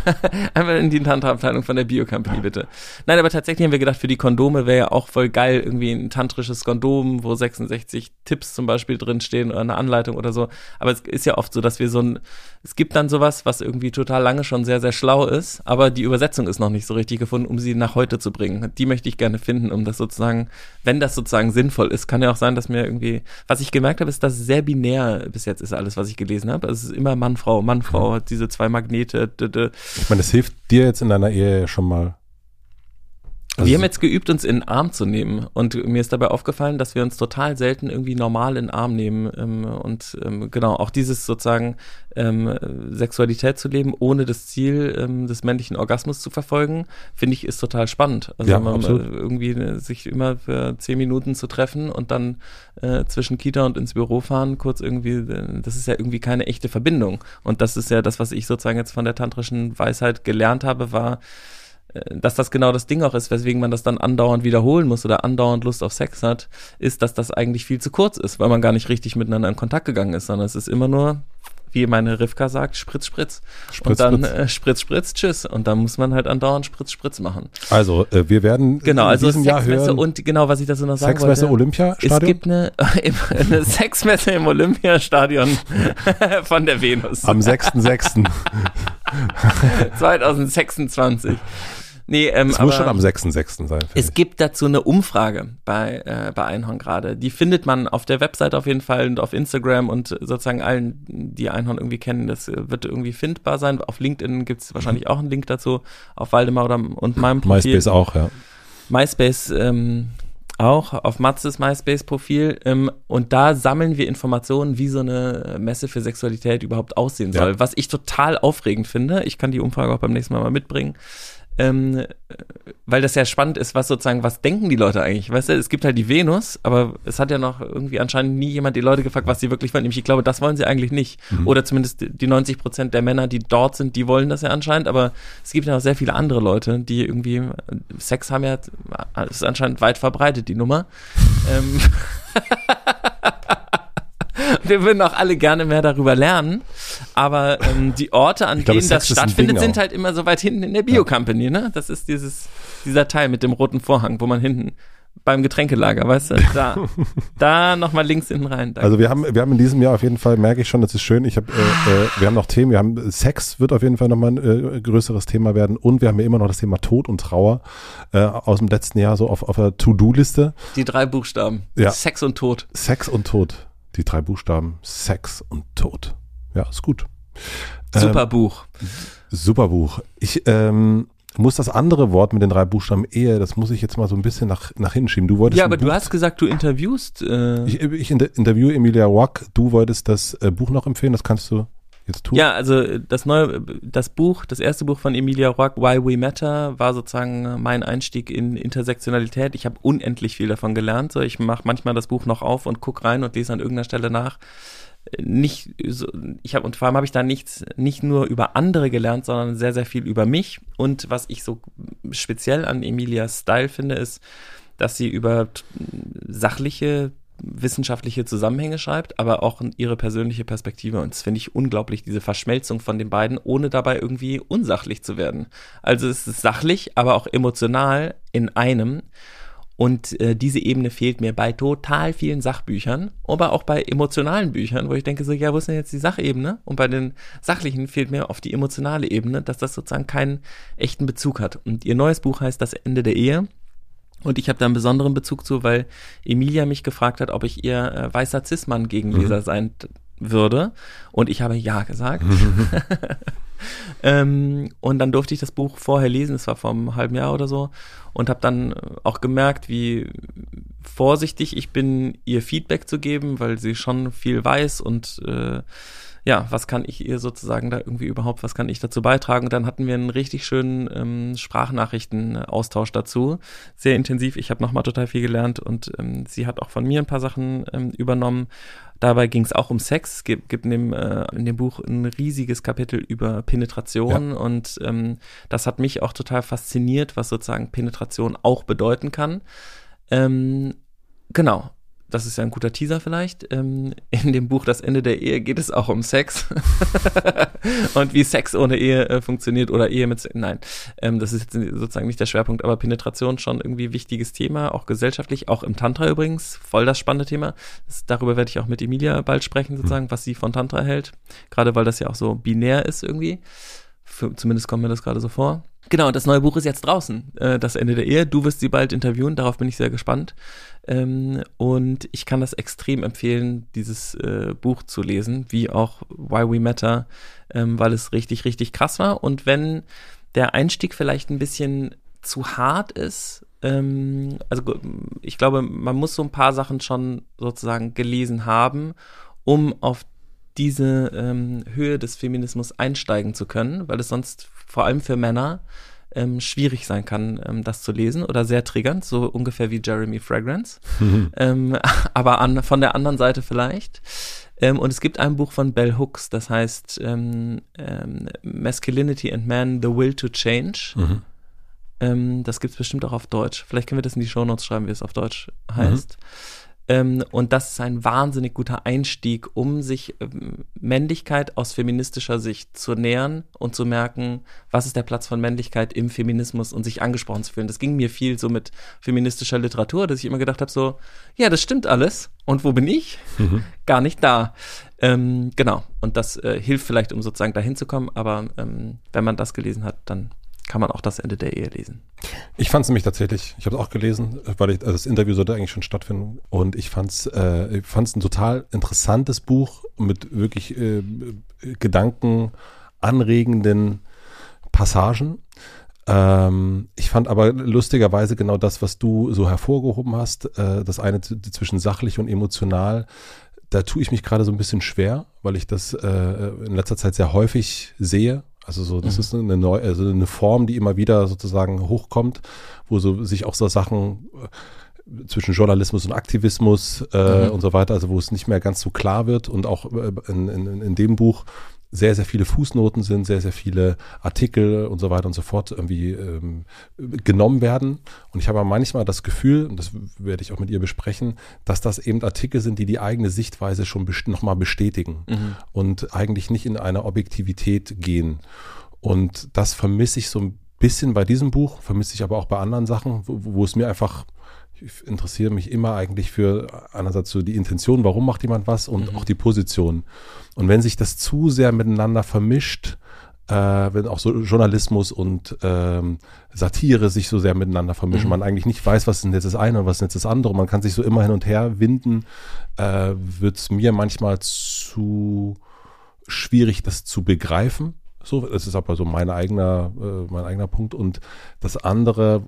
einmal in die Tantra-Abteilung von der Bio-Company, bitte. Nein, aber tatsächlich haben wir gedacht, für die Kondome wäre ja auch voll geil, irgendwie ein tantrisches Kondom, wo 66 Tipps zum Beispiel drinstehen oder eine Anleitung oder so. Aber es ist ja oft so, dass wir so ein, es gibt dann sowas, was irgendwie total lange schon sehr, sehr schlau ist, aber die Übersetzung ist noch nicht so richtig gefunden, um sie nach heute zu bringen. Die möchte ich gerne finden, um das sozusagen, wenn das sozusagen sinnvoll ist, kann ja auch sein, dass mir irgendwie, was ich gemerkt habe, ist, dass es sehr binär bis jetzt ist alles, was ich gelesen habe. Also es ist immer Mann, Frau, Mann, Frau, mhm. diese zwei Magnete. Ich meine, das hilft dir jetzt in deiner Ehe schon mal also wir haben jetzt geübt, uns in den Arm zu nehmen. Und mir ist dabei aufgefallen, dass wir uns total selten irgendwie normal in den Arm nehmen. Ähm, und ähm, genau, auch dieses sozusagen ähm, Sexualität zu leben, ohne das Ziel ähm, des männlichen Orgasmus zu verfolgen, finde ich, ist total spannend. Also ja, man absolut. irgendwie äh, sich immer für zehn Minuten zu treffen und dann äh, zwischen Kita und ins Büro fahren, kurz irgendwie, äh, das ist ja irgendwie keine echte Verbindung. Und das ist ja das, was ich sozusagen jetzt von der tantrischen Weisheit gelernt habe, war, äh, dass das genau das Ding auch ist, weswegen man das dann andauernd wiederholen muss oder andauernd Lust auf Sex hat, ist, dass das eigentlich viel zu kurz ist, weil man gar nicht richtig miteinander in Kontakt gegangen ist, sondern es ist immer nur, wie meine Rivka sagt, Spritz, Spritz. Spritz und dann Spritz. Äh, Spritz, Spritz, tschüss. Und dann muss man halt andauernd Spritz, Spritz machen. Also, äh, wir werden genau, also diesem Jahr hören. Und genau, was ich dazu noch sagen Sexmesse wollte. Olympiastadion? Es gibt eine, eine Sexmesse im Olympiastadion von der Venus. Am 6.6. 2026. Nee, ähm, es muss schon am 6.6. sein. Es ich. gibt dazu eine Umfrage bei, äh, bei Einhorn gerade. Die findet man auf der Website auf jeden Fall und auf Instagram und sozusagen allen, die Einhorn irgendwie kennen, das wird irgendwie findbar sein. Auf LinkedIn gibt es wahrscheinlich auch einen Link dazu, auf Waldemar oder und meinem Profil. MySpace auch, ja. MySpace ähm, auch auf Matzes MySpace-Profil. Ähm, und da sammeln wir Informationen, wie so eine Messe für Sexualität überhaupt aussehen soll. Ja. Was ich total aufregend finde. Ich kann die Umfrage auch beim nächsten Mal mal mitbringen ähm, weil das ja spannend ist, was sozusagen, was denken die Leute eigentlich? Weißt du, es gibt halt die Venus, aber es hat ja noch irgendwie anscheinend nie jemand die Leute gefragt, was sie wirklich wollen. Nämlich, ich glaube, das wollen sie eigentlich nicht. Mhm. Oder zumindest die 90 Prozent der Männer, die dort sind, die wollen das ja anscheinend, aber es gibt ja auch sehr viele andere Leute, die irgendwie Sex haben ja, ist anscheinend weit verbreitet, die Nummer. ähm, wir würden auch alle gerne mehr darüber lernen. Aber ähm, die Orte, an glaube, denen das stattfindet, sind halt immer so weit hinten in der Bio-Company, ne? Das ist dieses, dieser Teil mit dem roten Vorhang, wo man hinten beim Getränkelager, weißt du, da, da nochmal links hinten rein. Danke. Also wir haben, wir haben in diesem Jahr auf jeden Fall, merke ich schon, das ist schön. Ich habe, äh, äh, wir haben noch Themen, wir haben Sex wird auf jeden Fall nochmal ein äh, größeres Thema werden und wir haben ja immer noch das Thema Tod und Trauer äh, aus dem letzten Jahr so auf, auf der To-Do-Liste. Die drei Buchstaben. Ja. Sex und Tod. Sex und Tod. Die drei Buchstaben Sex und Tod. Ja, ist gut. Super ähm, Buch. Super Buch. Ich ähm, muss das andere Wort mit den drei Buchstaben Ehe, das muss ich jetzt mal so ein bisschen nach, nach hinten schieben. Du wolltest ja, aber du hast gesagt, du interviewst. Äh ich, ich interviewe Emilia Rock. Du wolltest das äh, Buch noch empfehlen, das kannst du jetzt tun. Ja, also das neue, das Buch, das erste Buch von Emilia Rock, Why We Matter, war sozusagen mein Einstieg in Intersektionalität. Ich habe unendlich viel davon gelernt. So, ich mache manchmal das Buch noch auf und guck rein und lese an irgendeiner Stelle nach nicht so, ich habe und vor allem habe ich da nichts nicht nur über andere gelernt, sondern sehr sehr viel über mich und was ich so speziell an Emilias Style finde ist, dass sie über sachliche wissenschaftliche Zusammenhänge schreibt, aber auch ihre persönliche Perspektive. Und das finde ich unglaublich, diese Verschmelzung von den beiden, ohne dabei irgendwie unsachlich zu werden. Also es ist sachlich, aber auch emotional in einem. Und äh, diese Ebene fehlt mir bei total vielen Sachbüchern, aber auch bei emotionalen Büchern, wo ich denke so, ja, wo ist denn jetzt die Sachebene? Und bei den sachlichen fehlt mir oft die emotionale Ebene, dass das sozusagen keinen echten Bezug hat. Und ihr neues Buch heißt Das Ende der Ehe. Und ich habe da einen besonderen Bezug zu, weil Emilia mich gefragt hat, ob ich ihr äh, weißer Cis-Mann-Gegenleser mhm. sein würde. Und ich habe ja gesagt. ähm, und dann durfte ich das Buch vorher lesen, es war vor einem halben Jahr oder so, und habe dann auch gemerkt, wie vorsichtig ich bin, ihr Feedback zu geben, weil sie schon viel weiß und äh, ja, was kann ich ihr sozusagen da irgendwie überhaupt, was kann ich dazu beitragen? Und dann hatten wir einen richtig schönen ähm, Sprachnachrichten-Austausch dazu, sehr intensiv. Ich habe nochmal total viel gelernt und ähm, sie hat auch von mir ein paar Sachen ähm, übernommen. Dabei ging es auch um Sex. Es gibt, gibt in, dem, äh, in dem Buch ein riesiges Kapitel über Penetration ja. und ähm, das hat mich auch total fasziniert, was sozusagen Penetration auch bedeuten kann. Ähm, genau das ist ja ein guter Teaser vielleicht. Ähm, in dem Buch Das Ende der Ehe geht es auch um Sex und wie Sex ohne Ehe äh, funktioniert oder Ehe mit Sex. Nein, ähm, das ist jetzt sozusagen nicht der Schwerpunkt, aber Penetration schon irgendwie wichtiges Thema, auch gesellschaftlich, auch im Tantra übrigens, voll das spannende Thema. Das, darüber werde ich auch mit Emilia bald sprechen, sozusagen, mhm. was sie von Tantra hält. Gerade weil das ja auch so binär ist irgendwie. Für, zumindest kommt mir das gerade so vor. Genau, das neue Buch ist jetzt draußen, äh, das Ende der Ehe. Du wirst sie bald interviewen, darauf bin ich sehr gespannt. Ähm, und ich kann das extrem empfehlen, dieses äh, Buch zu lesen, wie auch Why We Matter, ähm, weil es richtig, richtig krass war. Und wenn der Einstieg vielleicht ein bisschen zu hart ist, ähm, also ich glaube, man muss so ein paar Sachen schon sozusagen gelesen haben, um auf diese ähm, Höhe des Feminismus einsteigen zu können, weil es sonst vor allem für Männer ähm, schwierig sein kann, ähm, das zu lesen oder sehr triggernd, so ungefähr wie Jeremy Fragrance. Mhm. Ähm, aber an, von der anderen Seite vielleicht. Ähm, und es gibt ein Buch von Bell Hooks, das heißt ähm, ähm, Masculinity and Man, The Will to Change. Mhm. das gibt es bestimmt auch auf Deutsch. Vielleicht können wir das in die Show Notes schreiben, wie es auf Deutsch heißt. Mhm. Ähm, und das ist ein wahnsinnig guter Einstieg, um sich ähm, Männlichkeit aus feministischer Sicht zu nähern und zu merken, was ist der Platz von Männlichkeit im Feminismus und sich angesprochen zu fühlen. Das ging mir viel so mit feministischer Literatur, dass ich immer gedacht habe, so, ja, das stimmt alles. Und wo bin ich? Mhm. Gar nicht da. Ähm, genau. Und das äh, hilft vielleicht, um sozusagen dahin zu kommen. Aber ähm, wenn man das gelesen hat, dann kann man auch das Ende der Ehe lesen. Ich fand es nämlich tatsächlich, ich habe es auch gelesen, weil ich, also das Interview sollte eigentlich schon stattfinden und ich fand es äh, ein total interessantes Buch mit wirklich äh, gedankenanregenden Passagen. Ähm, ich fand aber lustigerweise genau das, was du so hervorgehoben hast, äh, das eine zwischen sachlich und emotional, da tue ich mich gerade so ein bisschen schwer, weil ich das äh, in letzter Zeit sehr häufig sehe also so, das mhm. ist eine neue, also eine Form, die immer wieder sozusagen hochkommt, wo so sich auch so Sachen äh, zwischen Journalismus und Aktivismus äh, mhm. und so weiter, also wo es nicht mehr ganz so klar wird und auch äh, in, in, in dem Buch sehr, sehr viele Fußnoten sind, sehr, sehr viele Artikel und so weiter und so fort irgendwie ähm, genommen werden. Und ich habe manchmal das Gefühl, und das werde ich auch mit ihr besprechen, dass das eben Artikel sind, die die eigene Sichtweise schon best nochmal bestätigen mhm. und eigentlich nicht in eine Objektivität gehen. Und das vermisse ich so ein bisschen bei diesem Buch, vermisse ich aber auch bei anderen Sachen, wo, wo es mir einfach ich interessiere mich immer eigentlich für einerseits so die Intention, warum macht jemand was und mhm. auch die Position. Und wenn sich das zu sehr miteinander vermischt, äh, wenn auch so Journalismus und ähm, Satire sich so sehr miteinander vermischen, mhm. man eigentlich nicht weiß, was ist jetzt das eine und was ist jetzt das andere, man kann sich so immer hin und her winden, äh, wird es mir manchmal zu schwierig, das zu begreifen. So, das ist aber so mein eigener, äh, mein eigener Punkt. Und das andere,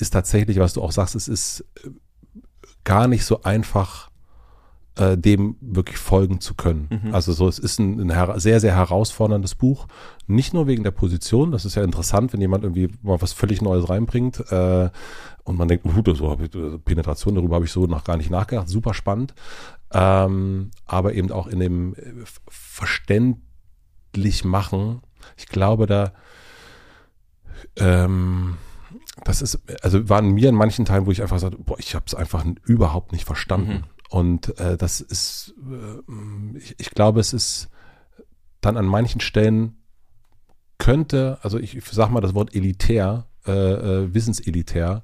ist tatsächlich, was du auch sagst, es ist äh, gar nicht so einfach, äh, dem wirklich folgen zu können. Mhm. Also so, es ist ein, ein, sehr, sehr herausforderndes Buch. Nicht nur wegen der Position, das ist ja interessant, wenn jemand irgendwie mal was völlig Neues reinbringt äh, und man denkt, uh, so, Penetration, darüber habe ich so noch gar nicht nachgedacht, super spannend. Ähm, aber eben auch in dem äh, verständlich machen. Ich glaube, da ähm, das ist, also waren mir in manchen Teilen, wo ich einfach sagte, boah, ich habe es einfach überhaupt nicht verstanden. Mhm. Und äh, das ist, äh, ich, ich glaube, es ist dann an manchen Stellen könnte, also ich sag mal das Wort elitär, äh, äh, wissenselitär,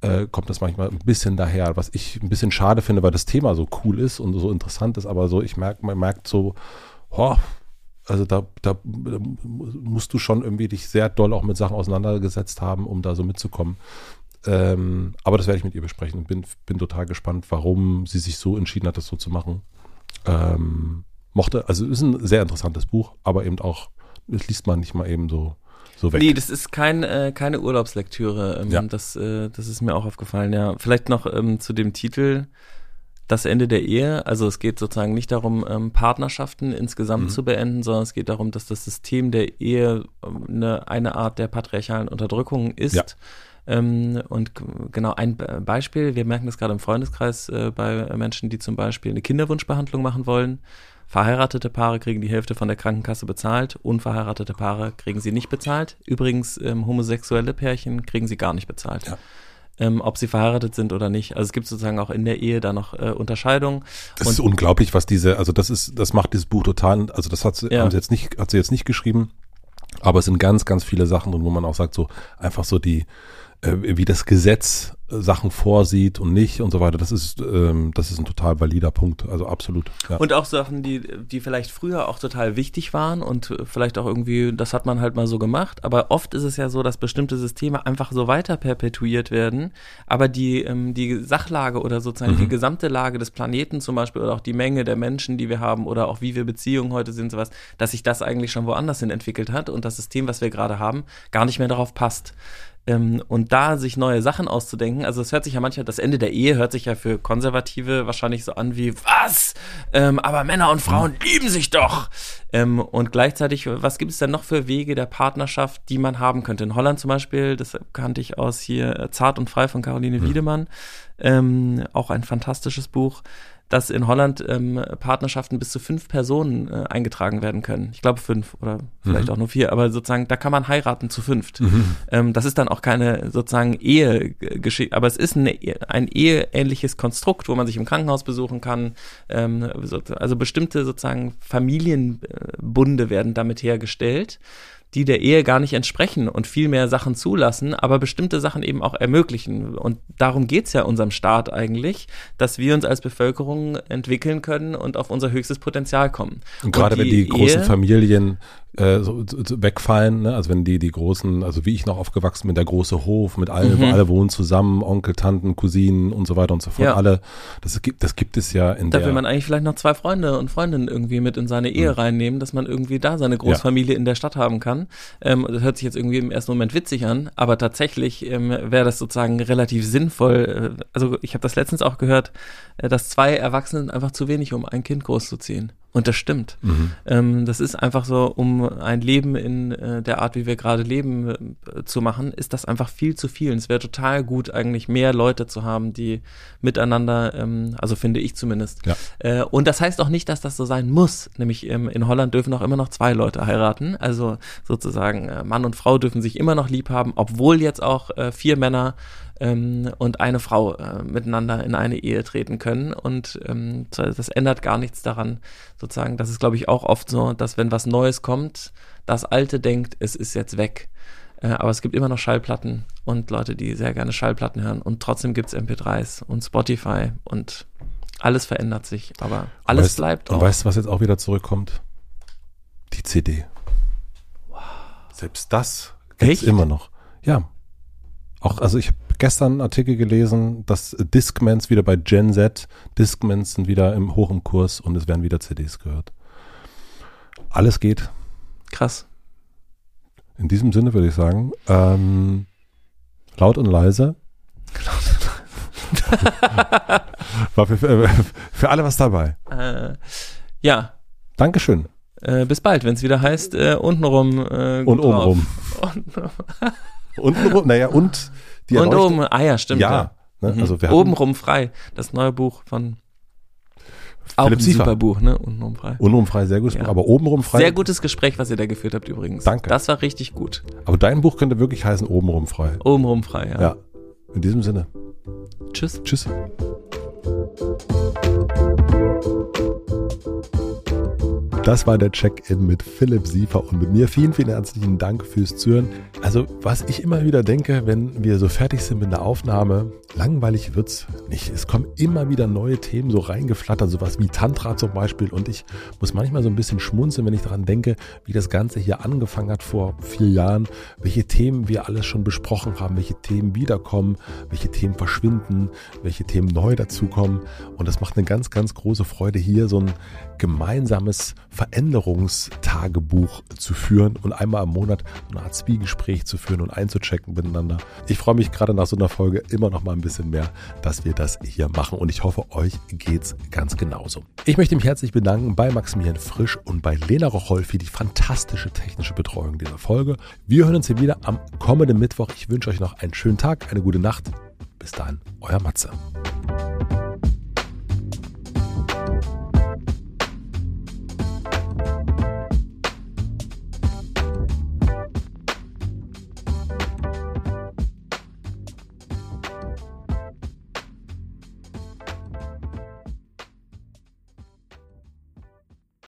äh, kommt das manchmal ein bisschen daher, was ich ein bisschen schade finde, weil das Thema so cool ist und so interessant ist, aber so, ich merke, man merkt so, oh, also da, da, musst du schon irgendwie dich sehr doll auch mit Sachen auseinandergesetzt haben, um da so mitzukommen. Ähm, aber das werde ich mit ihr besprechen und bin, bin total gespannt, warum sie sich so entschieden hat, das so zu machen. Ähm, mochte, also ist ein sehr interessantes Buch, aber eben auch, das liest man nicht mal eben so, so weg. Nee, das ist kein, äh, keine Urlaubslektüre. Ähm, ja. das, äh, das ist mir auch aufgefallen, ja. Vielleicht noch ähm, zu dem Titel das Ende der Ehe, also es geht sozusagen nicht darum, ähm, Partnerschaften insgesamt Mhm. zu beenden, sondern es geht darum, dass das System der Ehe ähm, eine, eine Art der patriarchalen Unterdrückung ist. Ja. Ähm, und genau ein Be- Beispiel, wir merken das gerade im Freundeskreis äh, bei Menschen, die zum Beispiel eine Kinderwunschbehandlung machen wollen. Verheiratete Paare kriegen die Hälfte von der Krankenkasse bezahlt, unverheiratete Paare kriegen sie nicht bezahlt. Übrigens, ähm, homosexuelle Pärchen kriegen sie gar nicht bezahlt. Ja. Ähm, ob sie verheiratet sind oder nicht. Also es gibt sozusagen auch in der Ehe da noch äh, Unterscheidungen. Das ist unglaublich, was diese, also das ist, das macht dieses Buch total, also das hat sie, Ja. haben sie jetzt nicht, hat sie jetzt nicht geschrieben, aber es sind ganz, ganz viele Sachen drin, wo man auch sagt, so einfach so die, wie das Gesetz äh, Sachen vorsieht und nicht und so weiter. Das ist, ähm, das ist ein total valider Punkt, also absolut. Ja. Und auch Sachen, die, die vielleicht früher auch total wichtig waren und äh, vielleicht auch irgendwie, das hat man halt mal so gemacht. Aber oft ist es ja so, dass bestimmte Systeme einfach so weiter perpetuiert werden. Aber die, ähm, die Sachlage oder sozusagen Mhm. die gesamte Lage des Planeten zum Beispiel oder auch die Menge der Menschen, die wir haben oder auch wie wir Beziehungen heute sind, sowas, dass sich das eigentlich schon woanders hin entwickelt hat und das System, was wir gerade haben, gar nicht mehr darauf passt. Ähm, und da sich neue Sachen auszudenken, also es hört sich ja manchmal, das Ende der Ehe hört sich ja für Konservative wahrscheinlich so an wie, was? Ähm, aber Männer und Frauen lieben sich doch. Ähm, und gleichzeitig, was gibt es denn noch für Wege der Partnerschaft, die man haben könnte? In Holland zum Beispiel, das kannte ich aus hier äh, Zart und Frei von Caroline Wiedemann, ähm, auch ein fantastisches Buch dass in Holland ähm, Partnerschaften bis zu fünf Personen äh, eingetragen werden können. Ich glaube fünf oder vielleicht auch nur vier, aber sozusagen, da kann man heiraten zu fünft. Ähm, das ist dann auch keine sozusagen Ehegeschichte, aber es ist eine, ein eheähnliches Konstrukt, wo man sich im Krankenhaus besuchen kann. Ähm, so- also bestimmte sozusagen Familienbunde werden damit hergestellt die der Ehe gar nicht entsprechen und viel mehr Sachen zulassen, aber bestimmte Sachen eben auch ermöglichen. Und darum geht's ja unserem Staat eigentlich, dass wir uns als Bevölkerung entwickeln können und auf unser höchstes Potenzial kommen. Und gerade wenn die großen Ehe- Familien äh, so, so, so wegfallen, ne? also wenn die die großen, also wie ich noch aufgewachsen bin, der große Hof mit allen, Mhm. alle wohnen zusammen, Onkel, Tanten, Cousinen und so weiter und so fort, Ja. alle, das gibt, das gibt es ja in Da der, will man eigentlich vielleicht noch zwei Freunde und Freundinnen irgendwie mit in seine Ehe reinnehmen, dass man irgendwie da seine Großfamilie in der Stadt haben kann. Ähm, das hört sich jetzt irgendwie im ersten Moment witzig an, aber tatsächlich ähm, wäre das sozusagen relativ sinnvoll. Äh, also ich habe das letztens auch gehört, äh, dass zwei Erwachsene sind einfach zu wenig, um ein Kind großzuziehen. Und das stimmt. Mhm. Ähm, das ist einfach so, um ein Leben in äh, der Art, wie wir gerade leben, äh, zu machen, ist das einfach viel zu viel. Und es wäre total gut, eigentlich mehr Leute zu haben, die miteinander, ähm, also finde ich zumindest. Ja. Äh, und das heißt auch nicht, dass das so sein muss. Nämlich ähm, in Holland dürfen auch immer noch zwei Leute heiraten. Also sozusagen äh, Mann und Frau dürfen sich immer noch lieb haben, obwohl jetzt auch äh, vier Männer ähm, und eine Frau äh, miteinander in eine Ehe treten können. Und ähm, das ändert gar nichts daran, sozusagen. Das ist, glaube ich, auch oft so, dass wenn was Neues kommt, das Alte denkt, es ist jetzt weg. Äh, aber es gibt immer noch Schallplatten und Leute, die sehr gerne Schallplatten hören. Und trotzdem gibt's MP3s und Spotify und alles verändert sich. Aber alles weißt, bleibt Und auch. weißt du, was jetzt auch wieder zurückkommt? Die CD. Selbst das gibt's Echt? immer noch. Ja. Auch, also ich habe gestern einen Artikel gelesen, dass Discmans wieder bei Gen Z, Discmans sind wieder im, hoch im Kurs und es werden wieder CDs gehört. Alles geht. Krass. In diesem Sinne würde ich sagen, ähm, laut und leise. War für, für, für alle was dabei. Äh, ja, Dankeschön. äh, bis bald, wenn es wieder heißt, äh, untenrum äh, Und obenrum. Und, Untenrum, naja, und die und oben, ah ja, stimmt. Ja. Ne? Mhm. Also wir Obenrum frei, das neue Buch von auch Philipp ein Siefer. super Buch, ne? Untenrum frei. untenrum frei, sehr gut, Ja. aber obenrum frei. Sehr gutes Gespräch, was ihr da geführt habt übrigens. Danke. Das war richtig gut. Aber dein Buch könnte wirklich heißen obenrum frei. Obenrum frei, ja. Ja. In diesem Sinne. Tschüss. Tschüss. Das war der Check-in mit Philipp Siefer und mit mir. Vielen, vielen herzlichen Dank fürs Zuhören. Also, was ich immer wieder denke, wenn wir so fertig sind mit der Aufnahme, langweilig wird's nicht. Es kommen immer wieder neue Themen so reingeflattert, sowas wie Tantra zum Beispiel. Und ich muss manchmal so ein bisschen schmunzeln, wenn ich daran denke, wie das Ganze hier angefangen hat vor vier Jahren, welche Themen wir alles schon besprochen haben, welche Themen wiederkommen, welche Themen verschwinden, welche Themen neu dazukommen. Und das macht eine ganz, ganz große Freude, hier so ein gemeinsames Veränderungstagebuch zu führen und einmal im Monat eine Art Zwiegespräch Gespräch zu führen und einzuchecken miteinander. Ich freue mich gerade nach so einer Folge immer noch mal ein bisschen mehr, dass wir das hier machen und ich hoffe, euch geht's ganz genauso. Ich möchte mich herzlich bedanken bei Maximilian Frisch und bei Lena Rocholl für die fantastische technische Betreuung dieser Folge. Wir hören uns hier wieder am kommenden Mittwoch. Ich wünsche euch noch einen schönen Tag, eine gute Nacht. Bis dahin, euer Matze.